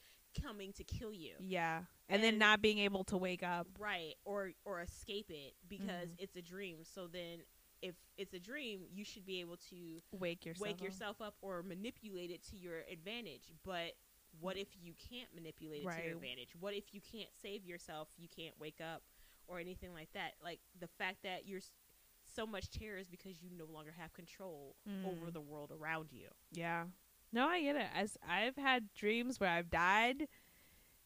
coming to kill you, yeah and, then not being able to wake up right? Or or escape it because Mhm. it's a dream. So then, if it's a dream, you should be able to wake yourself wake up. yourself up or manipulate it to your advantage. But what if you can't manipulate it to your advantage? What if you can't save yourself? You can't wake up or anything like that. Like the fact that you're so much terror is because you no longer have control over Mm. the world around you. Yeah. No, I get it. As I've had dreams where I've died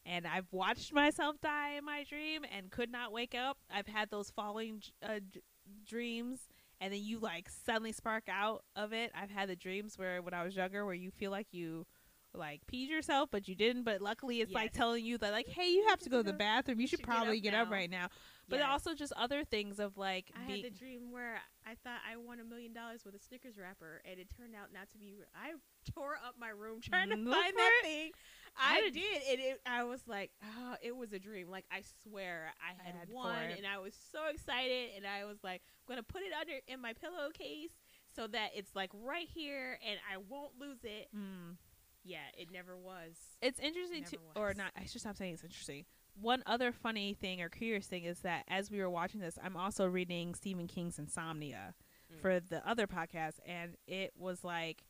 and I've watched myself die in my dream and could not wake up. I've had those falling uh, d- dreams and then you like suddenly spark out of it. I've had the dreams where when I was younger where you feel like you like peed yourself, but you didn't. But luckily, it's like telling you that like, hey, you have to go to the bathroom. You should should get probably up get up right now. But Yes. also just other things of like I being had the dream where I thought I won a million dollars with a Snickers wrapper, and it turned out not to be. I tore up my room trying to Look find that it. thing. I I, did- and it, I was like, oh, it was a dream. Like I swear, I had, had won, and I was so excited, and I was like, I'm gonna put it under in my pillowcase so that it's like right here, and I won't lose it. Mm. Yeah, it never was. It's interesting to, Never or not. I should stop saying it's interesting. One other funny thing or curious thing is that as we were watching this, I'm also reading Stephen King's Insomnia Mm. for the other podcast, and it was like,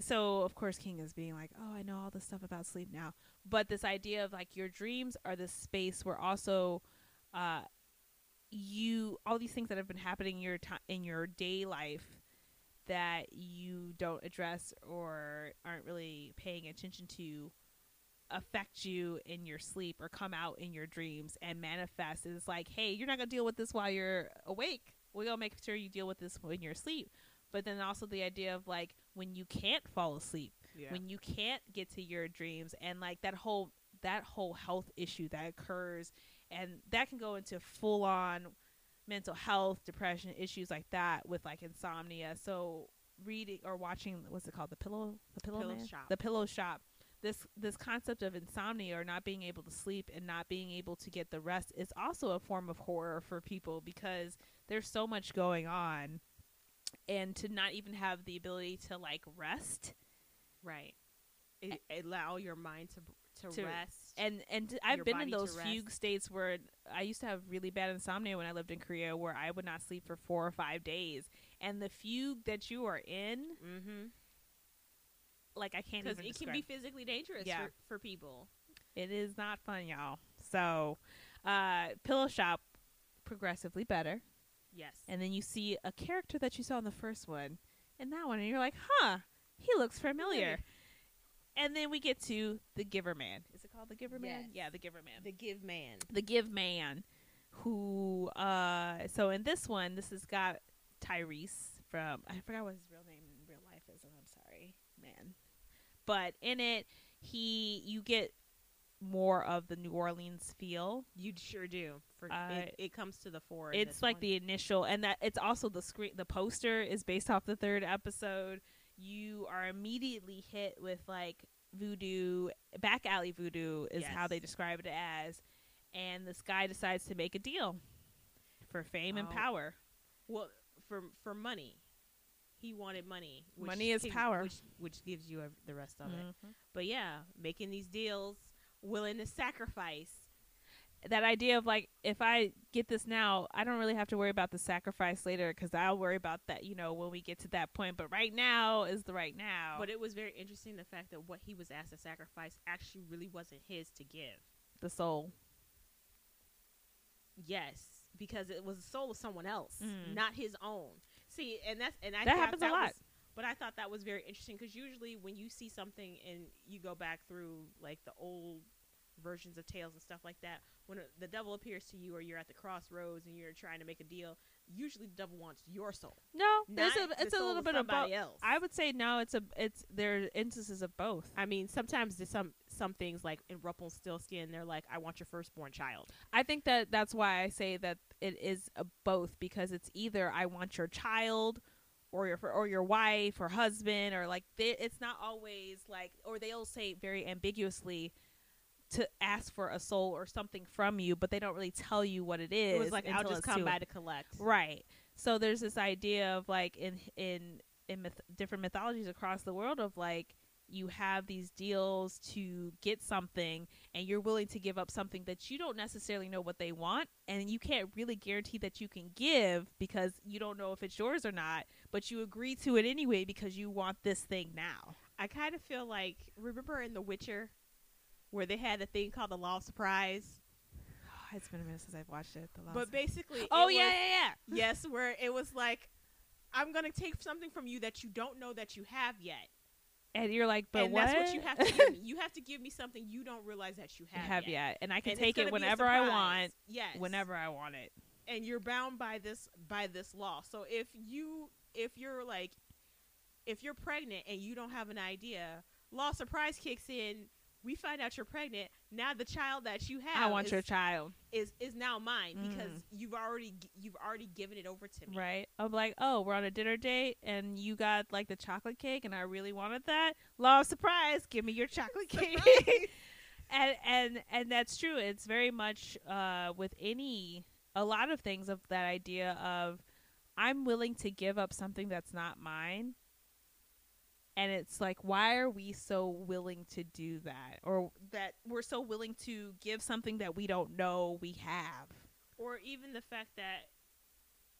so of course King is being like, oh, I know all this stuff about sleep now, but this idea of like your dreams are this space where also, uh, you all these things that have been happening in your time in your day life that you don't address or aren't really paying attention to affect you in your sleep or come out in your dreams and manifest It's like hey you're not going to deal with this while you're awake we're going to make sure you deal with this when you're asleep but then also the idea of like when you can't fall asleep Yeah. when you can't get to your dreams and like that whole that whole health issue that occurs and that can go into full on mental health depression issues like that with like insomnia so reading or watching what's it called the pillow the pillow, Pillow Shop. the pillow shop this this concept of insomnia or not being able to sleep and not being able to get the rest is also a form of horror for people because there's so much going on and to not even have the ability to like rest right. It, allow your mind to to, To- rest. and and I've been in those fugue states where I used to have really bad insomnia when I lived in Korea, where I would not sleep for four or five days, and the fugue that you are in, mm-hmm. like I can't Because it can be physically dangerous Yeah. for, for people. It is not fun, y'all. So, uh, Pillow Shop progressively better, Yes. and then you see a character that you saw in the first one, and that one, and you're like, huh, he looks familiar. And then we get to the Giver Man. Is it called the Giver Man? Yes. Yeah, the Giver Man. the give man. the give man who uh so in this one this has got Tyrese from I forgot what his real name in real life is and I'm sorry man but in it he you get more of the New Orleans feel You sure do. For Uh, it, it comes to the fore. it's like one. the initial and that it's also the screen the poster is based off the third episode you are immediately hit with like voodoo back alley voodoo is how they describe it as and this guy decides to make a deal for fame and Oh. power well for for money. He wanted money. Which Money is power. which, which gives you ev- the rest of it. Mhm. But yeah, making these deals, willing to sacrifice. That idea of like if i get this now i don't really have to worry about the sacrifice later because i'll worry about that you know when we get to that point but right now is the right now But it was very interesting the fact that what he was asked to sacrifice actually really wasn't his to give. the soul Yes, because it was the soul of someone else, Mm. not his own. See, and that's and I That happens a lot. was- but I thought that was very interesting because usually when you see something and you go back through like the old versions of tales and stuff like that, when the devil appears to you or you're at the crossroads and you're trying to make a deal, usually the devil wants your soul, no there's a, the it's a little bit of both else. i would say no it's a it's there are instances of both I mean, sometimes there's some some things like in Rumpelstiltskin, they're like, "I want your firstborn child." I think that that's why I say that it is a both because it's either I want your child or your or your wife or husband or like they, it's not always like or they'll say very ambiguously to ask for a soul or something from you, but they don't really tell you what it is. It was like, "I'll just come by to collect." Right. So there's this idea of like in in in myth- different mythologies across the world of like you have these deals to get something and you're willing to give up something that you don't necessarily know what they want and you can't really guarantee that you can give because you don't know if it's yours or not but you agree to it anyway because you want this thing now I kind of feel like remember in The Witcher where they had the thing called the Law of Surprise, it's been a minute since i've watched it the last but basically, oh yeah was- yeah yeah yes, where it was like, I'm gonna take something from you that you don't know that you have yet, and you're like but and what that's what you have to give me. You have to give me something you don't realize that you You have, have yet. yet and i can And take it whenever i want Yes, whenever i want it and you're bound by this by this law. So if you if you're like if you're pregnant and you don't have an idea law of surprise kicks in. We find out you're pregnant. Now the child that you have I want is, your child. is is now mine because Mm. you've already you've already given it over to me. Right. I'm like, oh, we're on a dinner date and you got like the chocolate cake and I really wanted that. Law of surprise, give me your chocolate cake. and and and that's true. It's very much uh with any a lot of things of that idea of I'm willing to give up something that's not mine. And it's like, why are we so willing to do that? Or that we're so willing to give something that we don't know we have. or even the fact that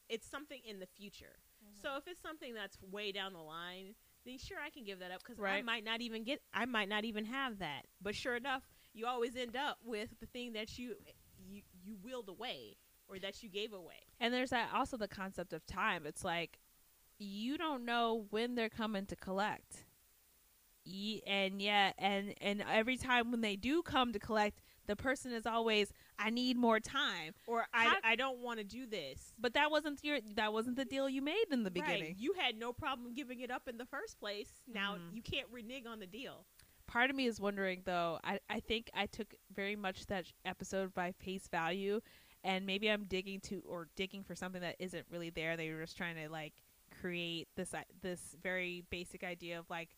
it's something in the future. Mm-hmm. So if it's something that's way down the line, then sure I can give that up because I might not even get, I might not even have that. But sure enough, you always end up with the thing that you you you willed away or that you gave away. And there's that also the concept of time. It's like you don't know when they're coming to collect. And yeah, and and every time when they do come to collect, the person is always, "I need more time." Or I, How- I don't want to do this. But that wasn't your that wasn't the deal you made in the Right. beginning. You had no problem giving it up in the first place. Now Mhm. you can't renege on the deal. Part of me is wondering though. I I think I took very much that episode by face value, and maybe I'm digging to or digging for something that isn't really there. They were just trying to like create this this very basic idea of like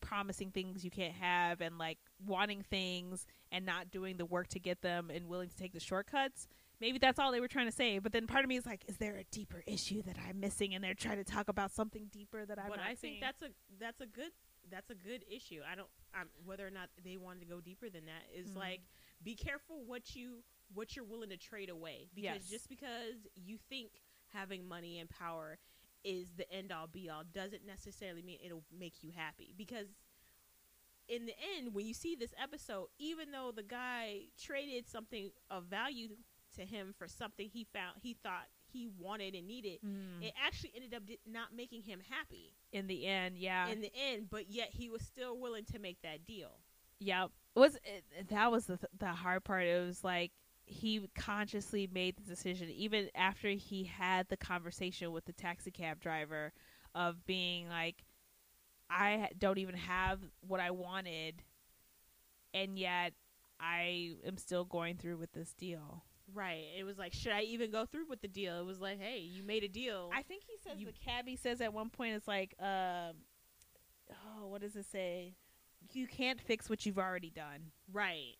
promising things you can't have and like wanting things and not doing the work to get them and willing to take the shortcuts. Maybe that's all they were trying to say. But then part of me is like, is there a deeper issue that I'm missing? And they're trying to talk about something deeper that I'm but I seeing. think that's a that's a good that's a good issue. I don't um, whether or not they wanted to go deeper than that is Mhm. like be careful what you what you're willing to trade away because Yes. just because you think having money and power is the end all be all doesn't necessarily mean it'll make you happy because in the end when you see this episode even though the guy traded something of value to him for something he found he thought he wanted and needed Mm. it actually ended up not making him happy in the end, yeah, in the end, but yet he was still willing to make that deal. yeah. Was it, that was the th- the hard part? It was like he consciously made the decision, even after he had the conversation with the taxi cab driver, of being like, I don't even have what I wanted, and yet I am still going through with this deal. Right. It was like, should I even go through with the deal? It was like, hey, you made a deal. I think he says You- the cabbie says at one point it's like, um, oh, what does it say? You can't fix what you've already done. right.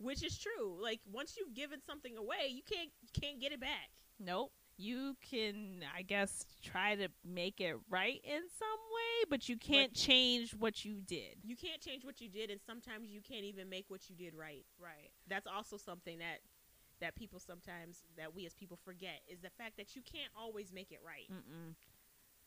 Which is true. Like once you've given something away, you can't you can't get it back. Nope. You can, I guess, try to make it right in some way, but you can't change what you did. You can't change what you did, and sometimes you can't even make what you did right. Right. That's also something that that people sometimes that we as people forget is the fact that you can't always make it right. Mm-mm.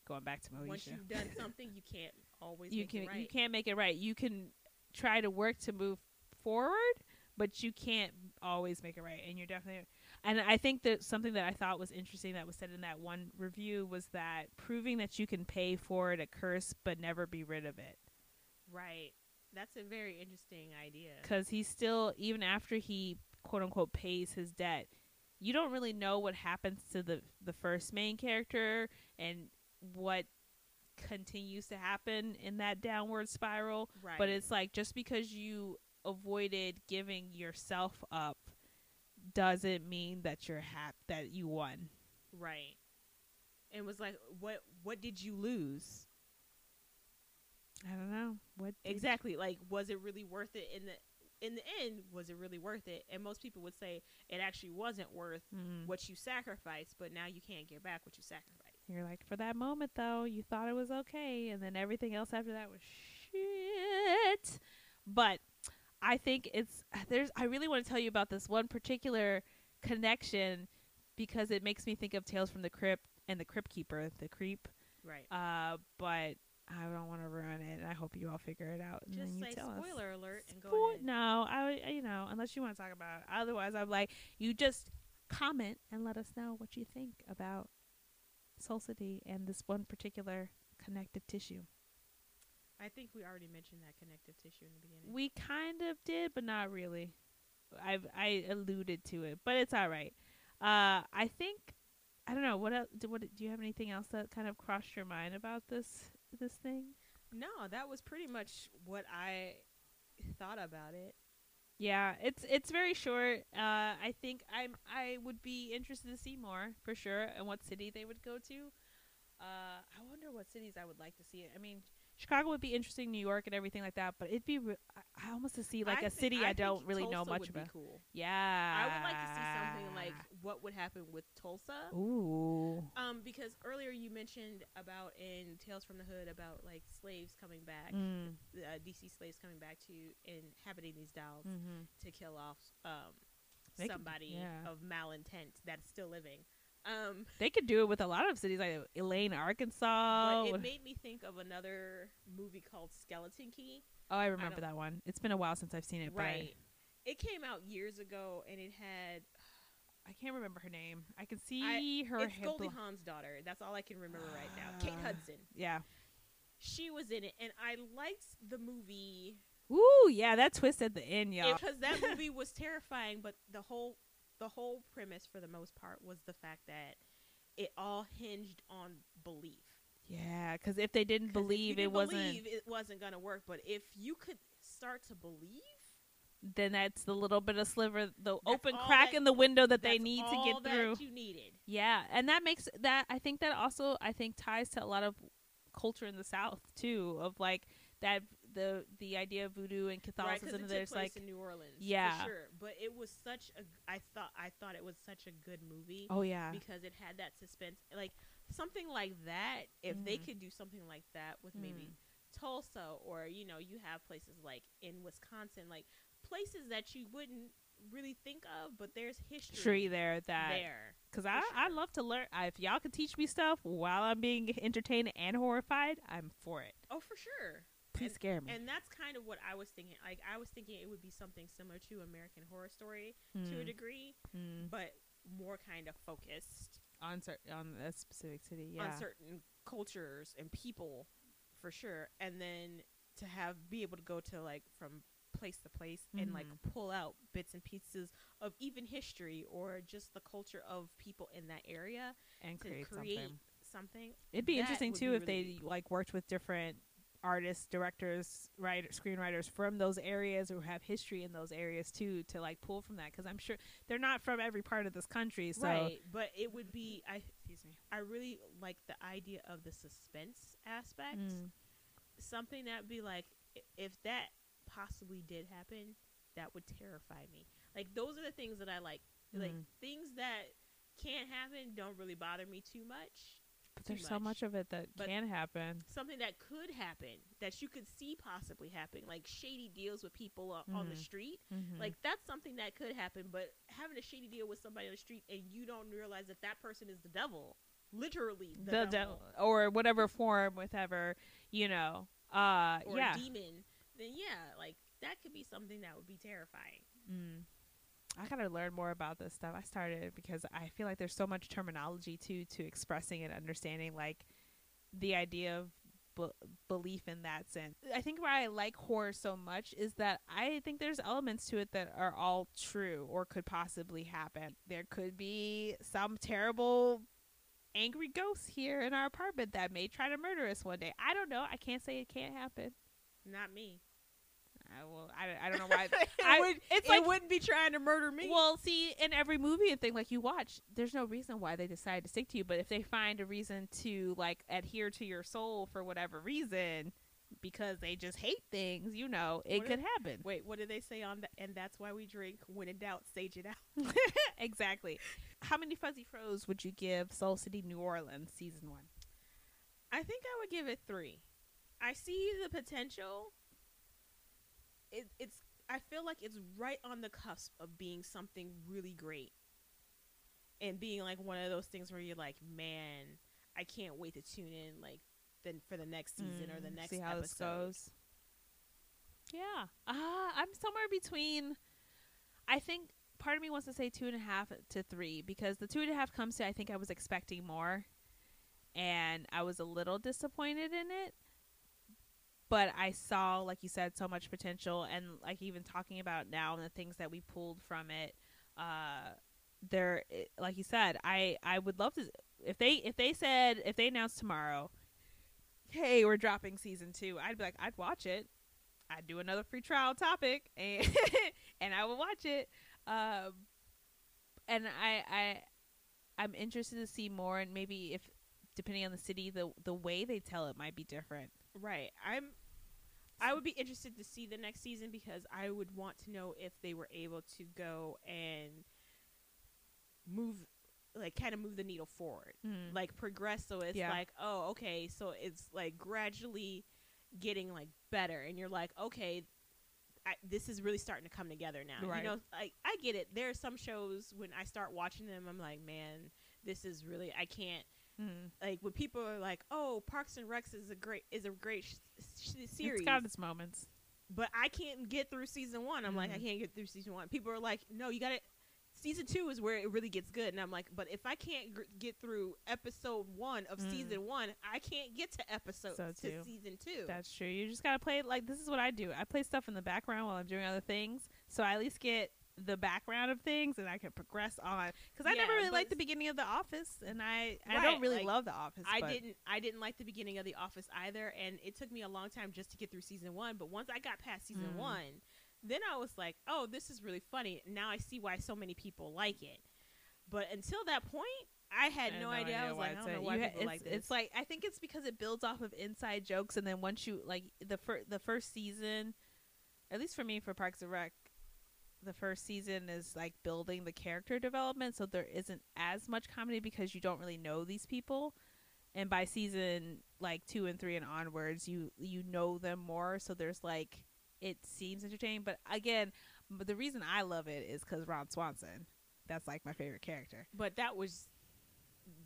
Going back to Moesha. Once you've done something, you can't always you make can it right. you can't make it right. You can try to work to move forward, but you can't always make it right. And you're definitely and I think that something that I thought was interesting that was said in that one review was that proving that you can pay for it a curse but never be rid of it. Right. That's a very interesting idea. because he's still even after he quote unquote pays his debt you don't really know what happens to the the first main character and what continues to happen in that downward spiral Right. but it's like just because you avoided giving yourself up doesn't mean that you're happy that you won Right. And was like, what what did you lose? i don't know what Exactly. Like, was it really worth it in the in the end, was it really worth it? And most people would say it actually wasn't worth Mm. what you sacrificed, but now you can't get back what you sacrificed. You're like, for that moment though, you thought it was okay, and then everything else after that was shit. But I think it's there's. I really want to tell you about this one particular connection because it makes me think of Tales from the Crypt and the Crypt Keeper, the creep. Right. Uh, but I don't want to ruin it, and I hope you all figure it out. And Just then you say tell us. spoiler alert and go ahead. No, I you know unless you want to talk about it. Otherwise, I'm like you just comment and let us know what you think about Soul City and this one particular connective tissue. I think we already mentioned that connective tissue in the beginning. We kind of did, but not really. I've I alluded to it, but it's all right. Uh, I think I don't know what else. Do, what do you have anything else that kind of crossed your mind about this this thing? No, that was pretty much what I thought about it. Yeah, it's it's very short. Uh, I think I'm I would be interested to see more for sure, and what city they would go to. Uh, I wonder what cities I would like to see it. I mean, Chicago would be interesting, New York and everything like that, but it'd be re- I, I almost to see like I a city I, think don't really know much about. Cool. Yeah, I would like to see something like what would happen with Tulsa. Ooh. Um, because earlier you mentioned about in Tales from the Hood about like slaves coming back, Mm. uh, DC slaves coming back to inhabiting these dolls Mm-hmm. to kill off um somebody yeah. of malintent that's still living. Um, They could do it with a lot of cities like Elaine, Arkansas. but it made me think of another movie called Skeleton Key. oh, I remember don't- that one. It's been a while since I've seen it, Right. It came out years ago, and it had. I can't remember her name. I can see her. it's Goldie Hawn's daughter. That's all I can remember right now. Kate Ah. Hudson. Yeah. She was in it, and I liked the movie Ooh, yeah, that twist at the end, y'all. because that movie was terrifying. But the whole the whole premise, for the most part, was the fact that it all hinged on belief. Yeah, because if they didn't 'Cause if you believe, didn't it wasn't. it wasn't gonna work. But if you could start to believe, then that's the little bit of sliver, the open crack that- in the window that they need to get through. You needed. Yeah, and that makes that I think that also I think ties to a lot of culture in the South too, of like that the the idea of voodoo and Right, Catholicism. took there's like in New Orleans, Yeah. for sure. But it was such a. I thought I thought it was such a good movie. oh yeah, because it had that suspense like something like that if they Mhm. could do something like that with maybe Mm. tulsa or you know you have places like in wisconsin like places that you wouldn't really think of but there's history tree there that there because I I love to learn. I, if y'all could teach me stuff while I'm being entertained and horrified, I'm for it. oh for sure Please scare me. and that's kind of what i was thinking like i was thinking it would be something similar to american horror story to a Mm, degree mm. but more kind of focused on cer- on a specific city, yeah. on certain cultures and people for sure and then to have be able to go to like from place to place and like Mhm. pull out bits and pieces of even history or just the culture of people in that area and to create, create something. something It'd be interesting too be if really- they like worked with different artists, directors, writers, screenwriters from those areas who have history in those areas too to like pull from that because I'm sure they're not from every part of this country. So right but it would be i excuse me i really like the idea of the suspense aspect Mm. something that would be like if that possibly did happen that would terrify me like those are the things that i like like Mhm. things that can't happen don't really bother me too much but there's so much. much of it that But- can happen. something that could happen that you could see possibly happening like shady deals with people o- on the Mhm. street Mhm. like that's something that could happen but having a shady deal with somebody on the street and you don't realize that that person is the devil literally the, the devil, or whatever form, whatever you know. Uh, or yeah. a demon then yeah like that could be something that would be terrifying Mm. I gotta learn more about this stuff. I started because I feel like there's so much terminology too to expressing and understanding like the idea of be- belief in that sense. I think why I like horror so much is that I think there's elements to it that are all true or could possibly happen. There could be some terrible angry ghosts here in our apartment that may try to murder us one day. I don't know. I can't say it can't happen. not me I will. I, I don't know why. it, I- would, it's it like- wouldn't be trying to murder me Well, see, in every movie and thing like you watch, there's no reason why they decide to stick to you. But if they find a reason to like adhere to your soul for whatever reason, because they just hate things, you know, it What could if- happen. wait what did they say on that and that's why we drink when in doubt sage it out exactly. How many fuzzy froze would you give Soul City New Orleans season one? I think I would give it three. I see the potential. It, it's. I feel like it's right on the cusp of being something really great, and being like one of those things where you're like, man, I can't wait to tune in, like, then for the next season or the Mm, next see how episode. this goes. Yeah. Uh, I'm somewhere between. I think part of me wants to say two and a half to three because the two and a half comes to I think I was expecting more, and I was a little disappointed in it. But I saw, like you said, so much potential, and like even talking about now and the things that we pulled from it. Uh, there, it, like you said, I I would love to if they if they said if they announced tomorrow hey, we're dropping season two, I'd be like, I'd watch it. I'd do another free trial topic, and and I would watch it. Um, and I I I'm interested to see more, and maybe if depending on the city, the the way they tell it might be different. Right. I'm. I would be interested to see the next season because I would want to know if they were able to go and move, like, kind of move the needle forward, Mm. like progress. So it's Yeah. like, oh, okay, so it's like gradually getting like better, and you're like, okay, I, this is really starting to come together now. Right. You know, like I get it. There are some shows when I start watching them, I'm like, man, this is really I can't Mm. like when people are like, "Oh, Parks and Recs is a great is a great sh- sh- series," It's got its moments. but I can't get through season one. I'm like, I Mhm. can't get through season one. People are like, "No, you got to." Season two is where it really gets good, and I'm like, but if I can't gr- get through episode one of Mm. season one, I can't get to episode So to season two. That's true. You just gotta play like this is what I do. I play stuff in the background while I'm doing other things, so I at least get the background of things and I can progress on. Because I never really liked the beginning of The Office, and I I Right, don't really like, love The Office. I but- didn't I didn't like the beginning of The Office either, and it took me a long time just to get through season one. But once I got past season Mm. one, then I was like, oh, this is really funny. Now I see why so many people like it. But until that point, I had I no, had idea. I was like, I don't know why people it's, like this. It's like I think it's because it builds off of inside jokes, and then once you like the fir- the first season, at least for me for Parks and Rec, the first season is like building the character development, so there isn't as much comedy because you don't really know these people, and by season like two and three and onwards, you you know them more, so there's like it seems entertaining, but again, but the reason I love it is because Ron Swanson. That's like my favorite character. but that was,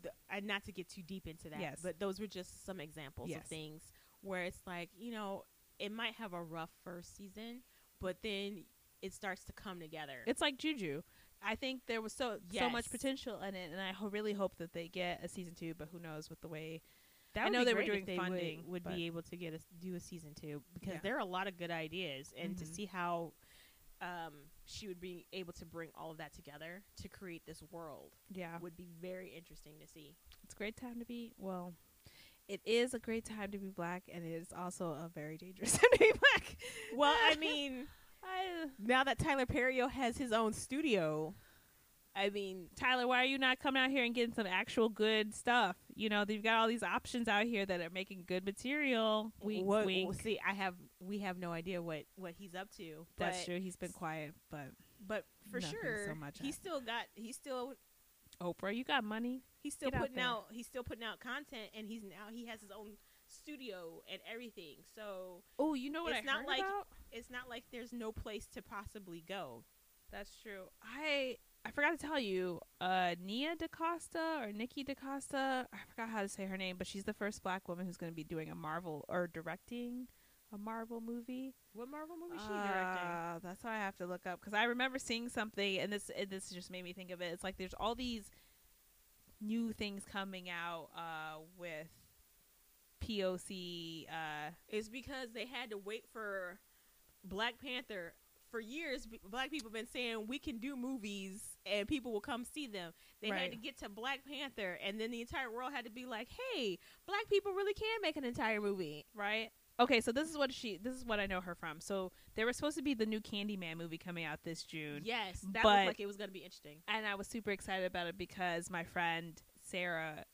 the, and not to get too deep into that, Yes. but those were just some examples Yes. of things where it's like, you know, it might have a rough first season, but then it starts to come together. It's like Juju. I think there was so so much potential in it, and I ho- really hope that they get a season two. But who knows with the way That I would know they were doing they funding, Would, but- be able to get a, do a season two because Yeah. there are a lot of good ideas, and to Mhm. see how um, she would be able to bring all of that together to create this world yeah, would be very interesting to see. it's a great time to be. Well, it is a great time to be black, and it is also a very dangerous time to be black. Well, I mean, I, now that Tyler Perry has his own studio, I mean, Tyler, why are you not coming out here and getting some actual good stuff? You know, they've got all these options out here that are making good material. Wink, what, wink. see, I have we have no idea what what he's up to. That's true. He's been quiet, but but for sure, so much he's still got he's still Oprah, you got money. he's still Get putting there. out he's still putting out content, and he's now he has his own studio and everything. So Oh, you know what It's I not heard like- about? it's not like there's no place to possibly go. That's true. I I forgot to tell you, uh, Nia DaCosta or Nikki DaCosta. I forgot how to say her name, but she's the first black woman who's going to be doing a Marvel or directing a Marvel movie. What Marvel movie is she directing? Uh, that's what I have to look up because I remember seeing something, and this and this just made me think of it. It's like there's all these new things coming out uh, with POC. Uh, It's because they had to wait for Black Panther. For years, b- black people have been saying we can do movies and people will come see them. They Right. had to get to Black Panther, and then the entire world had to be like, "Hey, black people really can make an entire movie." right? Okay, so this is what she. This is what I know her from. So there was supposed to be the new Candyman movie coming out this June. Yes, that looked like it was going to be interesting. and I was super excited about it because my friend Sarah,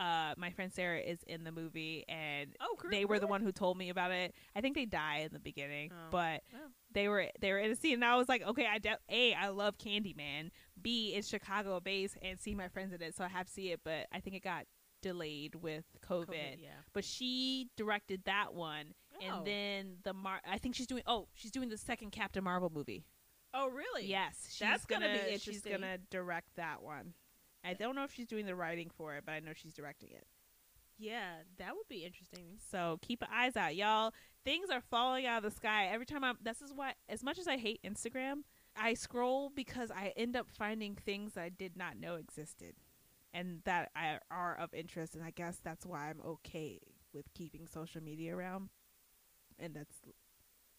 uh, my friend Sarah is in the movie, and Oh, they were the one who told me about it. I think they die in the beginning, Oh. but Oh. they were they were in a scene, and I was like, okay, I de- a I love Candyman. B it's Chicago based, and see my friends in it, so I have to see it. But I think it got delayed with COVID. COVID, yeah. But she directed that one, Oh. and then the Mar. I think she's doing. Oh, she's doing the second Captain Marvel movie. oh, really? Yes, she's That's gonna be She's gonna direct that one. I don't know if she's doing the writing for it, but I know she's directing it. Yeah, that would be interesting. So keep eyes out, y'all. Things are falling out of the sky every time I'm. This is why, as much as I hate Instagram, I scroll because I end up finding things I did not know existed, and that I, are of interest. And I guess that's why I'm okay with keeping social media around, and that's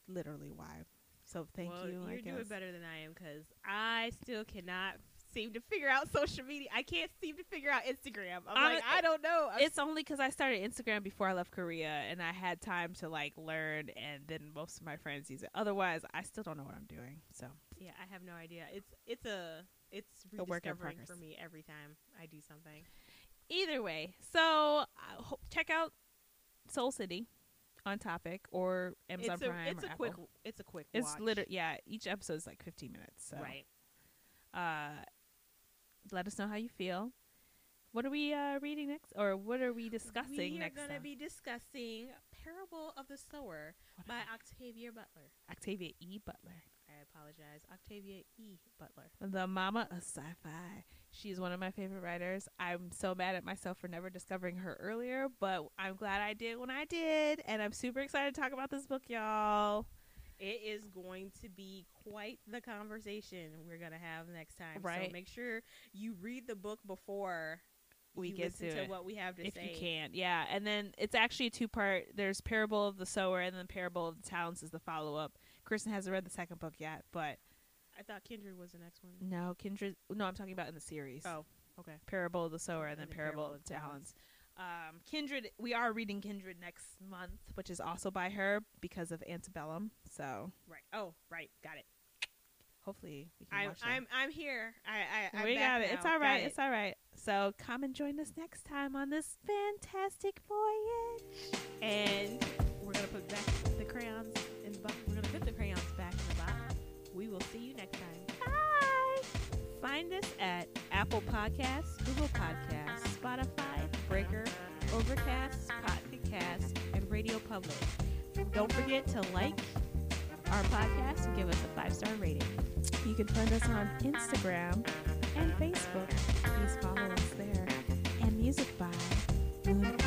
literally why. So thank well, you. You're doing better than I am because I still cannot seem to figure out social media. I can't seem to figure out Instagram. I'm like, I don't know. I'm It's only because I started Instagram before I left Korea, and I had time to like learn, and then most of my friends use it. Otherwise, I still don't know what I'm doing. So Yeah, I have no idea. It's it's a it's A work in rediscovering for me every time I do something. either way, so uh, ho- check out Soul City on Topic or Amazon it's a Prime. it's or a Apple. quick it's a quick It's literally yeah. Each episode is like 15 minutes. So right. uh, let us know how you feel. What are we uh, reading next, or what are we discussing we are going to be discussing Parable of the Sower What by Octavia Butler. Octavia E. Butler, I apologize, Octavia E. Butler. the mama of sci-fi. She's one of my favorite writers. I'm so mad at myself for never discovering her earlier, but I'm glad I did when I did, and I'm super excited to talk about this book, y'all. It is going to be quite the conversation we're going to have next time. Right. So make sure you read the book before We get to to what we have to if say. you can yeah and then it's actually a two-part there's parable of the sower and then parable of the talents is the follow-up kristen hasn't read the second book yet but I thought Kindred was the next one. no kindred no i'm talking about in the series Oh, okay. parable of the sower and then And then parable, Parable of of the Talents. talents um kindred we are reading kindred next month which is also by her because of antebellum so Right. Oh, right. Got it. hopefully we can I'm watch that. I'm I'm here. I I I'm we got it. now. It's all right. Got right. it. It's all right. So come and join us next time on this fantastic voyage. And we're gonna put back the crayons in the box. We're gonna put the crayons back in the box. We will see you next time. Bye. Find us at Apple Podcasts, Google Podcasts, Spotify, Breaker, Overcast, Pocket Cast, and Radio Public. Don't forget to like our podcast and give us a five star rating. You can find us on Instagram and Facebook. Please follow us there. And music by Moon